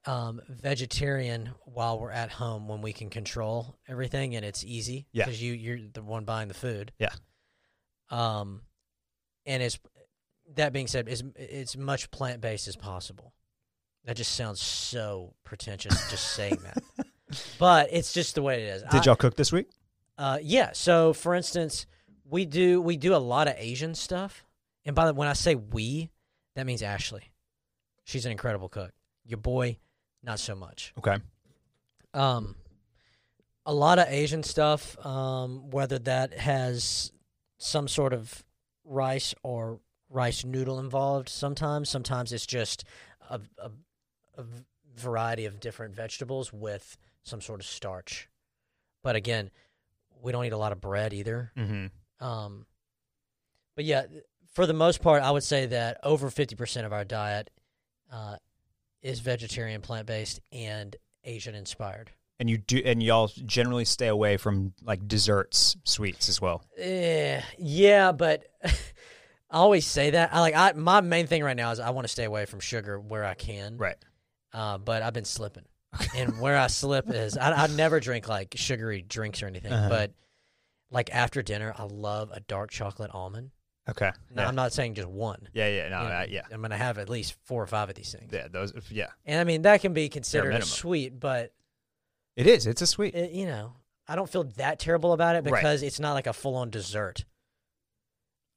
um, vegetarian while we're at home when we can control everything and it's easy. Yeah. Because you you're the one buying the food. Yeah. Um, and it's that being said, is it's much plant based as possible. That just sounds so pretentious just saying that. But it's just the way it is. Did I- y'all cook this week? uh, yeah. So, for instance, we do we do a lot of Asian stuff, and by the when I say we, that means Ashley. She's an incredible cook. Your boy, not so much. Okay. Um, a lot of Asian stuff. Um, whether that has some sort of rice or rice noodle involved. Sometimes, sometimes it's just a variety of different vegetables with some sort of starch. But again, we don't eat a lot of bread either. Mm-hmm. Um, but yeah, for the most part, I would say that over fifty percent of our diet uh, is vegetarian, plant based, and Asian inspired. And you do, and y'all generally stay away from like desserts, sweets as well. Eh, yeah, but I always say that. I like I my main thing right now is I want to stay away from sugar where I can. Right. Uh, but I've been slipping, and where I slip is I, I never drink like sugary drinks or anything. Uh-huh. But like after dinner, I love a dark chocolate almond. Okay. Now yeah. I'm not saying just one. yeah. Yeah. No. You know, uh, yeah. I'm gonna have at least four or five of these things. Yeah. Those. Yeah. And I mean that can be considered a sweet, but It is. It's a sweet. it, you know I don't feel that terrible about it Right. because it's not like a full on dessert.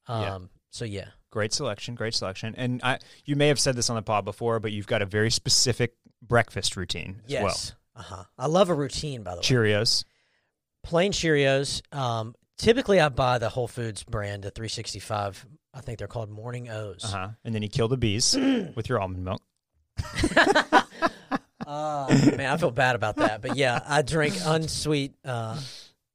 Um. So yeah. Great selection. Great selection. And I, you may have said this on the pod before, but you've got a very specific breakfast routine as well. Yes. Uh huh. I love a routine, by the way. Cheerios. Plain Cheerios. Um. Typically, I buy the Whole Foods brand, the 365. I think they're called Morning O's. Uh huh. And then you kill the bees with your almond milk. Uh, man, I feel bad about that. But yeah, I drink unsweet, uh,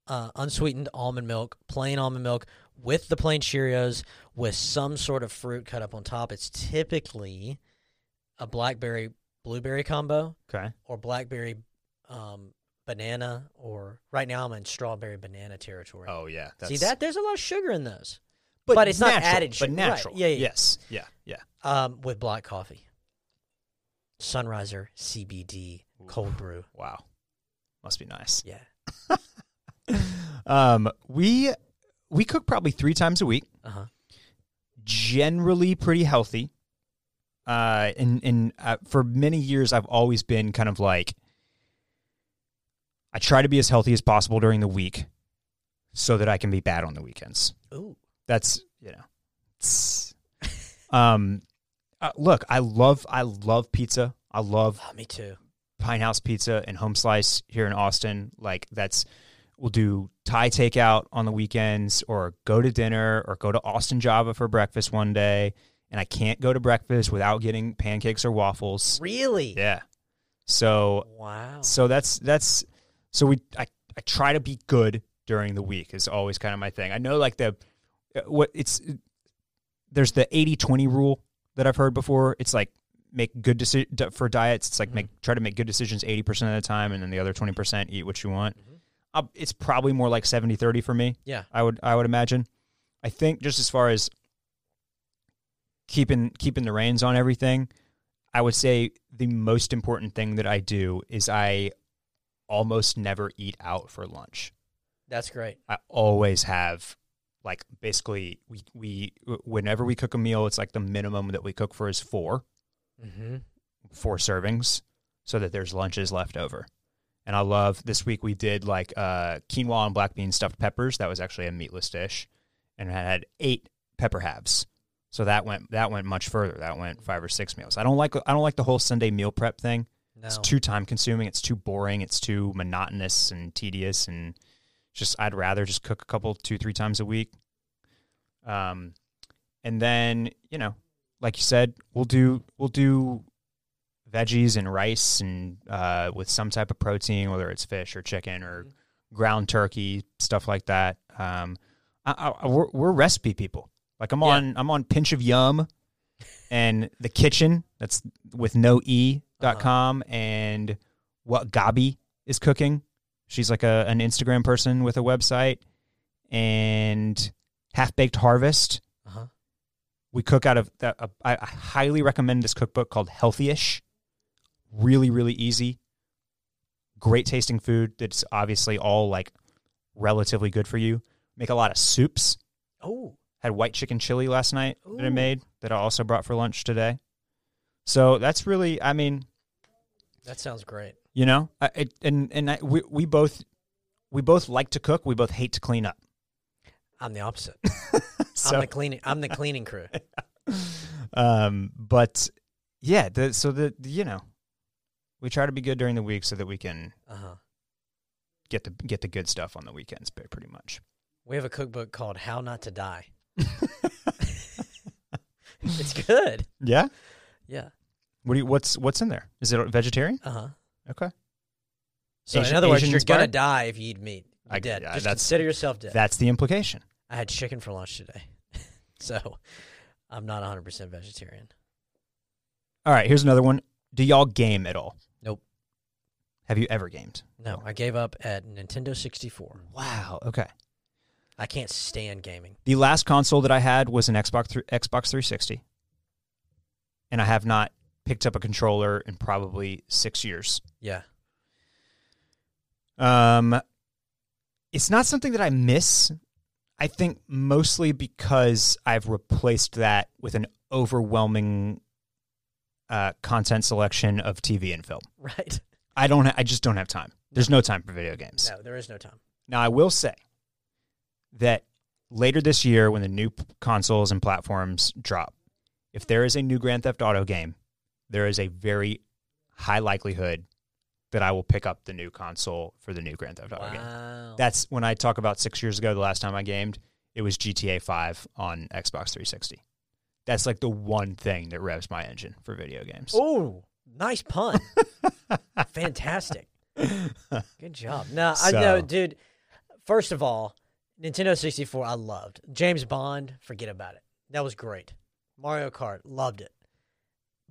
uh, unsweetened almond milk, plain almond milk with the plain Cheerios with some sort of fruit cut up on top. It's typically a blackberry blueberry combo Okay. or blackberry um, banana, or right now I'm in strawberry banana territory. Oh yeah. See that? There's a lot of sugar in those. but it's not natural, added But sugar. Right. natural. Yeah, yeah. Yes. Yeah. Yeah. Um, with black coffee, Sunriser CBD cold brew. Wow. Must be nice. Yeah. Um, we we cook probably three times a week. Uh huh. Generally pretty healthy. Uh, and and uh, for many years I've always been kind of like I try to be as healthy as possible during the week, so that I can be bad on the weekends. Ooh. That's you know. um, uh, look, I love I love pizza. I love Oh, me too. Pinthouse Pizza and Home Slice here in Austin. Like that's we'll do Thai takeout on the weekends or go to dinner or go to Austin Java for breakfast one day. And I can't go to breakfast without getting pancakes or waffles. Really? Yeah. So Wow. so that's that's so we I, I try to be good during the week is always kind of my thing. I know like the what it's there's the 80-20 rule that I've heard before. It's like make good deci- for diets. It's like mm-hmm. make try to make good decisions 80% of the time and then the other 20% eat what you want. Mm-hmm. Uh, it's probably more like 70-30 for me. Yeah. I would I would imagine. I think just as far as keeping keeping the reins on everything, I would say the most important thing that I do is I almost never eat out for lunch. That's great. I always have like basically we we whenever we cook a meal, it's like the minimum that we cook for is four Mm-hmm. four servings so that there's lunches left over. And I love this week we did like uh, quinoa and black bean stuffed peppers. That was actually a meatless dish, and it had eight pepper halves. So that went that went much further. That went five or six meals. I don't like I don't like the whole Sunday meal prep thing. No. It's too time consuming. It's too boring. It's too monotonous and tedious. And just I'd rather just cook a couple two three times a week. Um, and then you know, like you said, we'll do we'll do veggies and rice and uh, with some type of protein, whether it's fish or chicken or ground turkey, stuff like that. Um, I, I, we're, we're recipe people. Like I'm Yeah. on I'm on Pinch of Yum and the Kitchn. That's with no e dot Uh-huh. com and what Gaby is cooking. She's like a an Instagram person with a website and Half Baked Harvest. Uh-huh. We cook out of that. Uh, I I highly recommend this cookbook called Healthyish. Really, really easy. Great tasting food that's obviously all like relatively good for you. Make a lot of soups. Oh. Had white chicken chili last night that I made that I also brought for lunch today. So that's really, I mean, That sounds great. you know, I, it, and and I, we we both we both like to cook. We both hate to clean up. I'm the opposite. So I'm the cleaning. I'm the cleaning crew. um, but yeah, the, so the you know, we try to be good during the week so that we can Uh huh. get the get the good stuff on the weekends, pretty much. We have a cookbook called "How Not to Die." it's good. Yeah. Yeah. What do you, what's what's in there? Is it vegetarian? Uh huh. Okay. So Asian- in other words, Asian you're gonna die if you eat meat. You're I- dead. yeah, Just consider yourself dead. That's the implication. I had chicken for lunch today, so I'm not 100 percent vegetarian. All right, here's another one. Do y'all game at all? Have you ever gamed? No, I gave up at Nintendo 64. Wow. Okay. I can't stand gaming. The last console that I had was an Xbox thr- Xbox 360, and I have not picked up a controller in probably six years. Yeah. Um, it's not something that I miss. I think mostly because I've replaced that with an overwhelming uh, content selection of TV and film. Right. I don't. Ha- I just don't have time. There's no time for video games. No, there is no time. Now, I will say that later this year, when the new p- consoles and platforms drop, if there is a new Grand Theft Auto game, there is a very high likelihood that I will pick up the new console for the new Grand Theft Auto game. That's when I talk about six years ago, the last time I gamed, it was GTA 5 on Xbox 360. That's like the one thing that revs my engine for video games. Oh, nice pun. Fantastic. Good job. No, I know, dude. First of all, Nintendo 64, I loved. James Bond, forget about it. That was great. Mario Kart, loved it.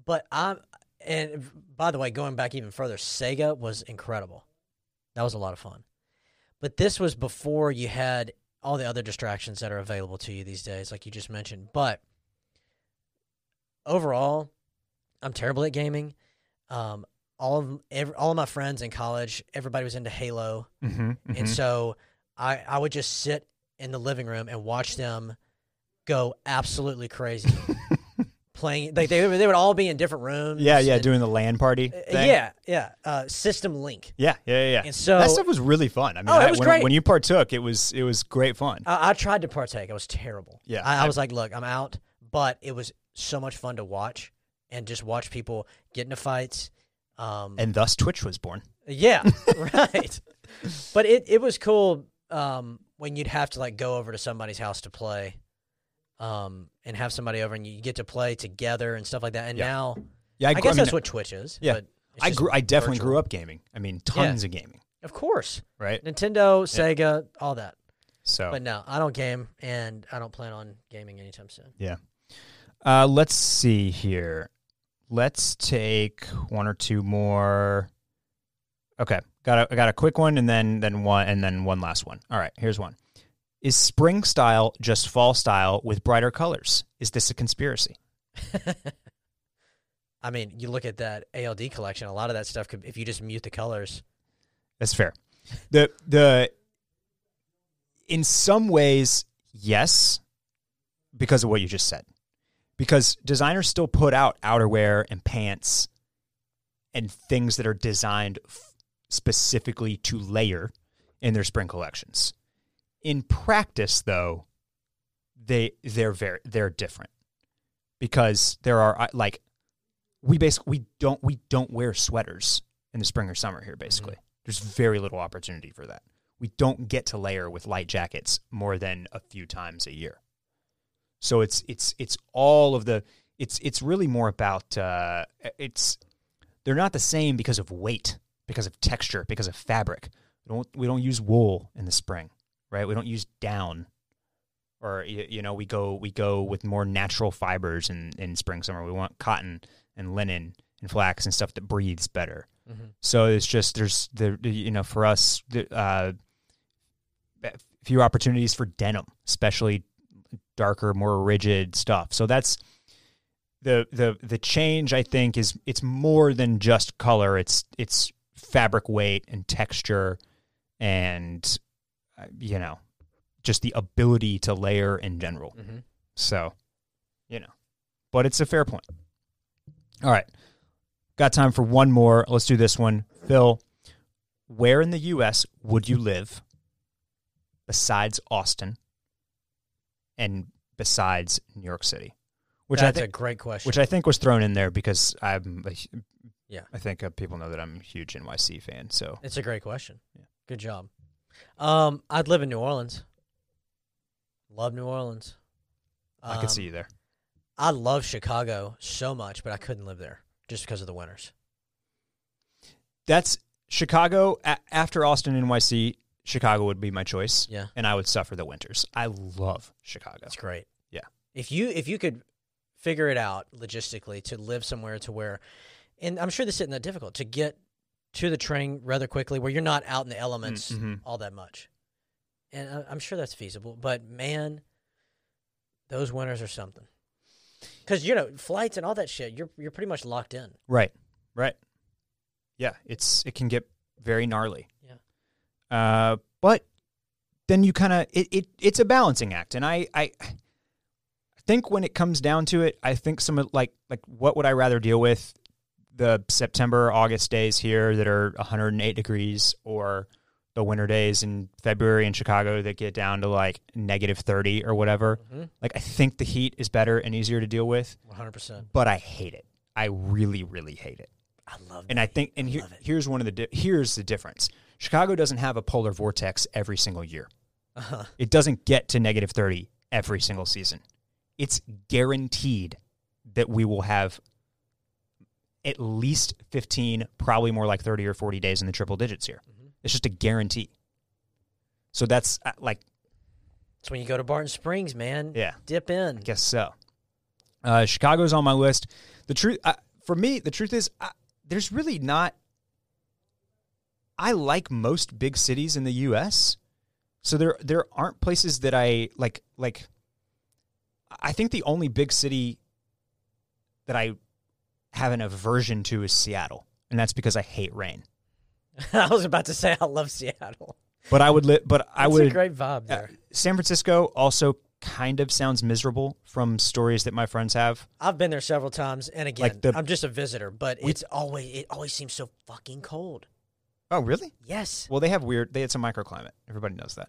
But I'm and by the way, going back even further, Sega was incredible. That was a lot of fun. But this was before you had all the other distractions that are available to you these days, like you just mentioned. But overall, I'm terrible at gaming. Um, all of every, all of my friends in college, everybody was into Halo, Mm-hmm, and so I I would just sit in the living room and watch them go absolutely crazy. Playing, like they they would all be in different rooms. yeah, yeah, and- doing the LAN party. uh, thing. yeah, yeah. Uh, System Link. yeah, yeah, yeah. And so that stuff was really fun. I mean, Oh, it was when, great. when you partook, it was it was great fun. I, I tried to partake. I was terrible. Yeah, I, I I- was like, look, I'm out. But it was so much fun to watch and just watch people get into fights. Um, and thus Twitch was born. yeah, right. But it it was cool um, when you'd have to like go over to somebody's house to play, um, and have somebody over and you get to play together and stuff like that. And Yeah. now Yeah, I, grew- guess mean, that's what Twitch is. Yeah. but I grew. I definitely virtual. grew up gaming. I mean, tons of gaming. Of course, Right. Nintendo, Sega, all that. So But no, I don't game, and I don't plan on gaming anytime soon. Yeah. Uh, let's see here. Let's take one or two more. Okay, got a I got a quick one, and then then one, and then one last one. All right, here's one. Is spring style just fall style with brighter colors? Is this a conspiracy? I mean, you look at that ALD collection. A lot of that stuff could, if you just mute the colors. That's fair. The the in some ways, yes, because of what you just said. Because designers still put out outerwear and pants and things that are designed f- specifically to layer in their spring collections. In practice, though, they they're very they're different because there are uh, like we basically we don't we don't wear sweaters in the spring or summer here basically. There's very little opportunity for that. We don't get to layer with light jackets more than a few times a year so it's it's it's all of the it's it's really more about uh it's they're not the same because of weight because of texture because of fabric. We don't we don't use wool in the spring right? We don't use down. Or you, you know we go we go with more natural fibers in in spring summer. We want cotton and linen and flax and stuff that breathes better. Mm-hmm. so it's just there's the you know for us the, uh, few opportunities for denim, especially darker, more rigid stuff. So that's the the the change. I think is it's more than just color. It's it's fabric weight and texture, and uh, you know just the ability to layer in general. Mm-hmm. So, you know, but it's a fair point. All right. Got time for one more. Let's do this one. Phil, where in the U.S. would you live besides Austin and besides New York City? Which That's I a think, great question. which I think was thrown in there because I'm, a, Yeah. I think uh, people know that I'm a huge NYC fan. So it's a great question. Yeah. Good job. Um, I'd live in New Orleans. Love New Orleans. I could see Um, you there. I love Chicago so much, but I couldn't live there just because of the winters. That's Chicago a- after Austin NYC. Chicago would be my choice, Yeah, and I would suffer the winters. I love Chicago. that's great. Yeah. If you if you could figure it out logistically to live somewhere to where, and I'm sure this isn't that difficult to get to the train rather quickly, where you're not out in the elements Mhm. all that much, and I'm sure that's feasible. But man, those winters are something. Because you know flights and all that shit, you're you're pretty much locked in. Right. Right. Yeah, it's it can get very gnarly. Uh, but then you kind of it, it it's a balancing act, and I I think when it comes down to it, I think some of like like what would I rather deal with the September August days here that are 108 degrees or the winter days in February in Chicago that get down to like negative 30 or whatever. Mm-hmm. Like I think the heat is better and easier to deal with, 100. percent but I hate it. I really really hate it. I love it. And I think, and here, here's one of the di- here's the difference. Chicago doesn't have a polar vortex every single year. uh It doesn't get to negative thirty every single season. It's guaranteed that we will have at least fifteen, probably more like thirty or forty days in the triple digits here. Mhm. It's just a guarantee. So that's uh, like, It's when you go to Barton Springs, man. yeah, Dip in. I guess so. Uh, Chicago's on my list. The truth, uh, for me, the truth is, I, there's really not. I like most big cities in the U.S., so there there aren't places that I like. Like, I think the only big city that I have an aversion to is Seattle, and that's because I hate rain. I was about to say I love Seattle. But I would li- But I would. a great vibe uh, there. San Francisco also kind of sounds miserable from stories that my friends have. I've been there several times, and again, Like the- I'm just a visitor, but We- it's always it always seems so fucking cold. Oh, really? Yes. Well, they have weird. They had some microclimate. Everybody knows that.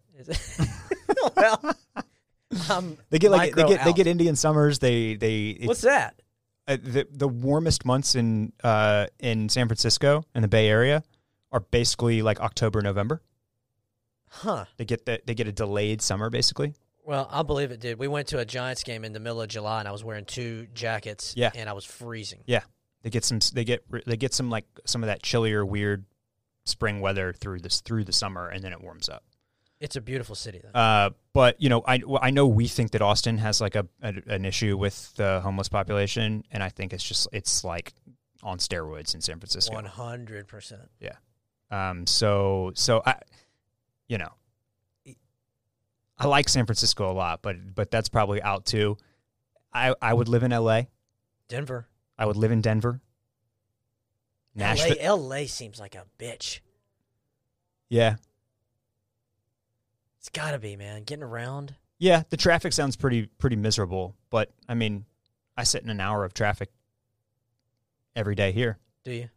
well, um, They get like they get they get Indian summers. They they it's, What's that? uh, the the warmest months in uh in San Francisco in the Bay Area are basically like October November. Huh. They get the, they get a delayed summer basically. Well, I believe it did. We went to a Giants game in the middle of July, and I was wearing two jackets. Yeah. and I was freezing. Yeah, they get some they get they get some like some of that chillier weird spring weather through this through the summer and then it warms up. It's a beautiful city, though. Uh, but you know, I I know we think that Austin has like a, a an issue with the homeless population, and I think it's just it's like on steroids in San Francisco. One hundred percent. Yeah. Um, so so I, you know, I like San Francisco a lot, but but that's probably out too. I I would live in L.A. Denver, I would live in Denver. Nashville, LA, LA seems like a bitch. yeah, It's got to be, man. Getting around. yeah. The traffic sounds pretty pretty miserable, but I mean, I sit in an hour of traffic every day here. Do you,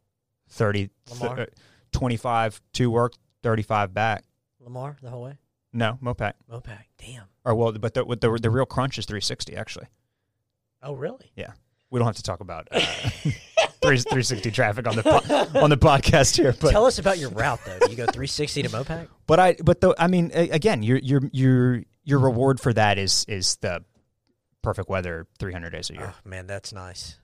30, Lamar? th- uh, 25 to work, 35 back. Lamar, the whole way? No, Mopac. Mopac. Damn. Or well, but the, the the real crunch is 360 actually. Oh, really? Yeah. We don't have to talk about uh, 3, 360 traffic on the po- on the podcast here, but Tell us about your route, though. Do you go 360 to Mopac? but I but the I mean again, your your your your reward for that is is the perfect weather 300 days a year. Oh, man, that's nice.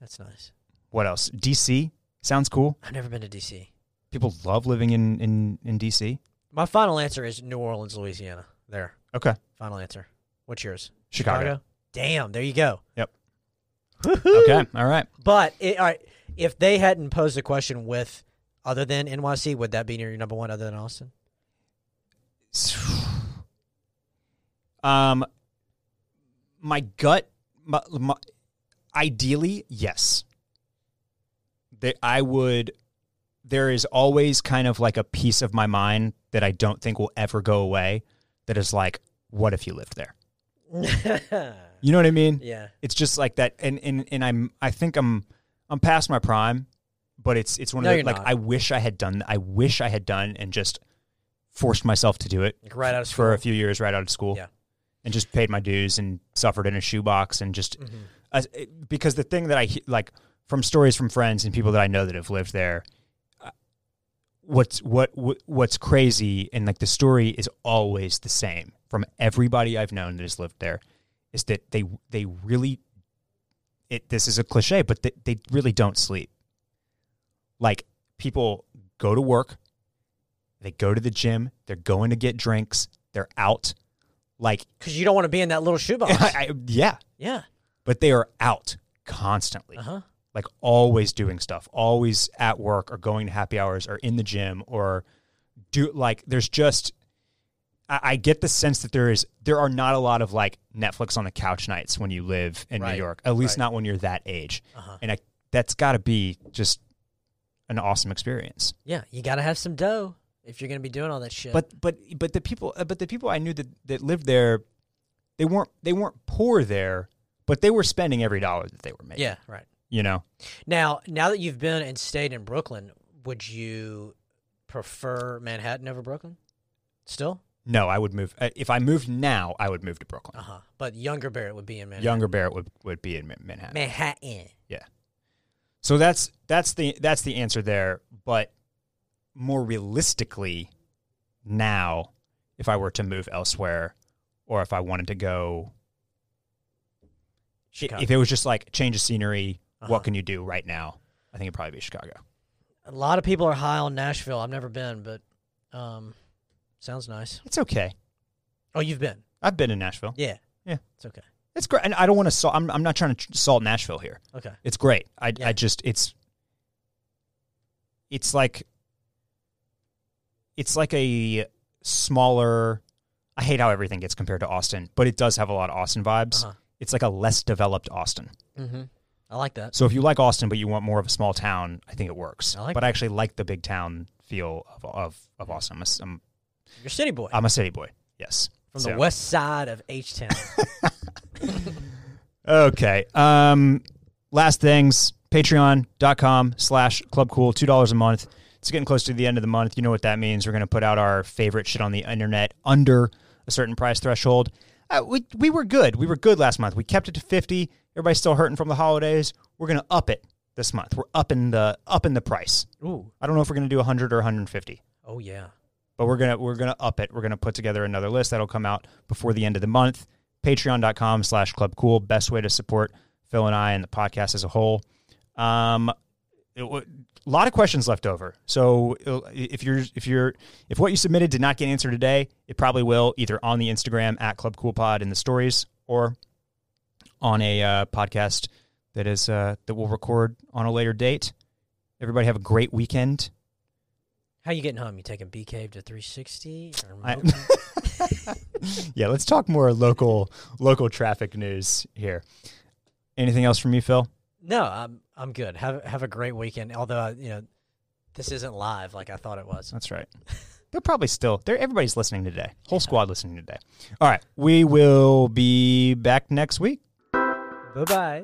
That's nice. What else? DC sounds cool. I've never been to D.C. People love living in in in DC. My final answer is New Orleans, Louisiana. There. Okay, Final answer. What's yours? Chicago. Damn, there you go. Yep. Okay, all right. But it, all right, if they hadn't posed a question with other than NYC, would that be your number one other than Austin? Um, my gut, my, my, ideally, yes. That I would. There is always kind of like a piece of my mind that I don't think will ever go away. That is like, what if you lived there? You know what I mean? yeah. It's just like that, and and and I'm. I think I'm. I'm past my prime, but it's it's one No, of the like not. I wish I had done. I wish I had done and just forced myself to do it Like right out of school. for a few years right out of school. Yeah. And just paid my dues and suffered in a shoebox and just Mhm. as, because the thing that I like from stories from friends and people that I know that have lived there, uh, what's what, what what's crazy and like the story is always the same from everybody I've known that has lived there, is that they they really, it this is a cliche, but they, they really don't sleep. Like people go to work, they go to the gym, they're going to get drinks, they're out, like Because you don't want to be in that little shoebox. I, I, yeah, yeah. but they are out constantly Uh huh. like always doing stuff always at work or going to happy hours or in the gym or do like there's just I, I get the sense that there is there are not a lot of like netflix on the couch nights when you live in Right, new york at least right. not when you're that age Uh huh. and I, that's got to be just an awesome experience Yeah. You got to have some dough if you're going to be doing all that shit. but but but the people uh, but the people i knew that that lived there they weren't they weren't poor there but they were spending every dollar that they were making yeah, right. you know Now, now that you've been and stayed in Brooklyn, would you prefer Manhattan over Brooklyn? Still? No, I would move. uh, If I moved now, I would move to Brooklyn. Uh huh. But younger Barrett would be in Manhattan. Younger Barrett would, would be in Ma- Manhattan. Manhattan. Yeah. So that's that's the that's the answer there. But more realistically, now, if I were to move elsewhere, or if I wanted to go, Chicago. if it was just like change of scenery, Uh-huh. what can you do right now? I think it'd probably be Chicago. A lot of people are high on Nashville. I've never been, but um, sounds nice. It's okay. Oh, you've been? I've been in Nashville. Yeah. Yeah. It's okay. It's great, and I don't want to salt. I'm, I'm not trying to tr- salt Nashville here. Okay. It's great. I Yeah. I just it's it's like it's like a smaller. I hate how everything gets compared to Austin, but it does have a lot of Austin vibes. Uh-huh. It's like a less developed Austin. Mm-hmm. I like that. So if you like Austin, but you want more of a small town, I think it works. I like but I actually like the big town feel of of, of Austin. I'm a, I'm, You're city boy I'm a city boy. Yes. from So- the west side of H Town. Okay. Um, last things, patreon.com slash club cool, $2 a month. It's getting close to the end of the month. You know what that means. We're going to put out our favorite shit on the internet under a certain price threshold. Uh, we, we were good. We were good last month. We kept it to 50. Everybody's still hurting from the holidays. We're going to up it this month. We're upping the up in the price. Ooh. I don't know if we're going to do 100 or 150 Oh yeah. But we're gonna we're gonna up it. We're gonna put together another list that'll come out before the end of the month. Patreon.com slash Club Cool. Best way to support Phil and I and the podcast as a whole. Um, it a lot of questions left over. So uh, if you're if you're if what you submitted did not get answered today, it probably will either on the Instagram at Club Cool Pod in the stories or on a uh, podcast that is uh, that we'll record on a later date. Everybody have a great weekend. How you getting home? You taking Bee Cave to 360? Or I- yeah, let's talk more local local traffic news here. Anything else from you, Phil? no, I'm I'm good. Have have a great weekend. Although you know, this isn't live like I thought it was. That's right. They're probably still there. Everybody's listening today. Whole squad listening today. All right, we will be back next week. Bye bye.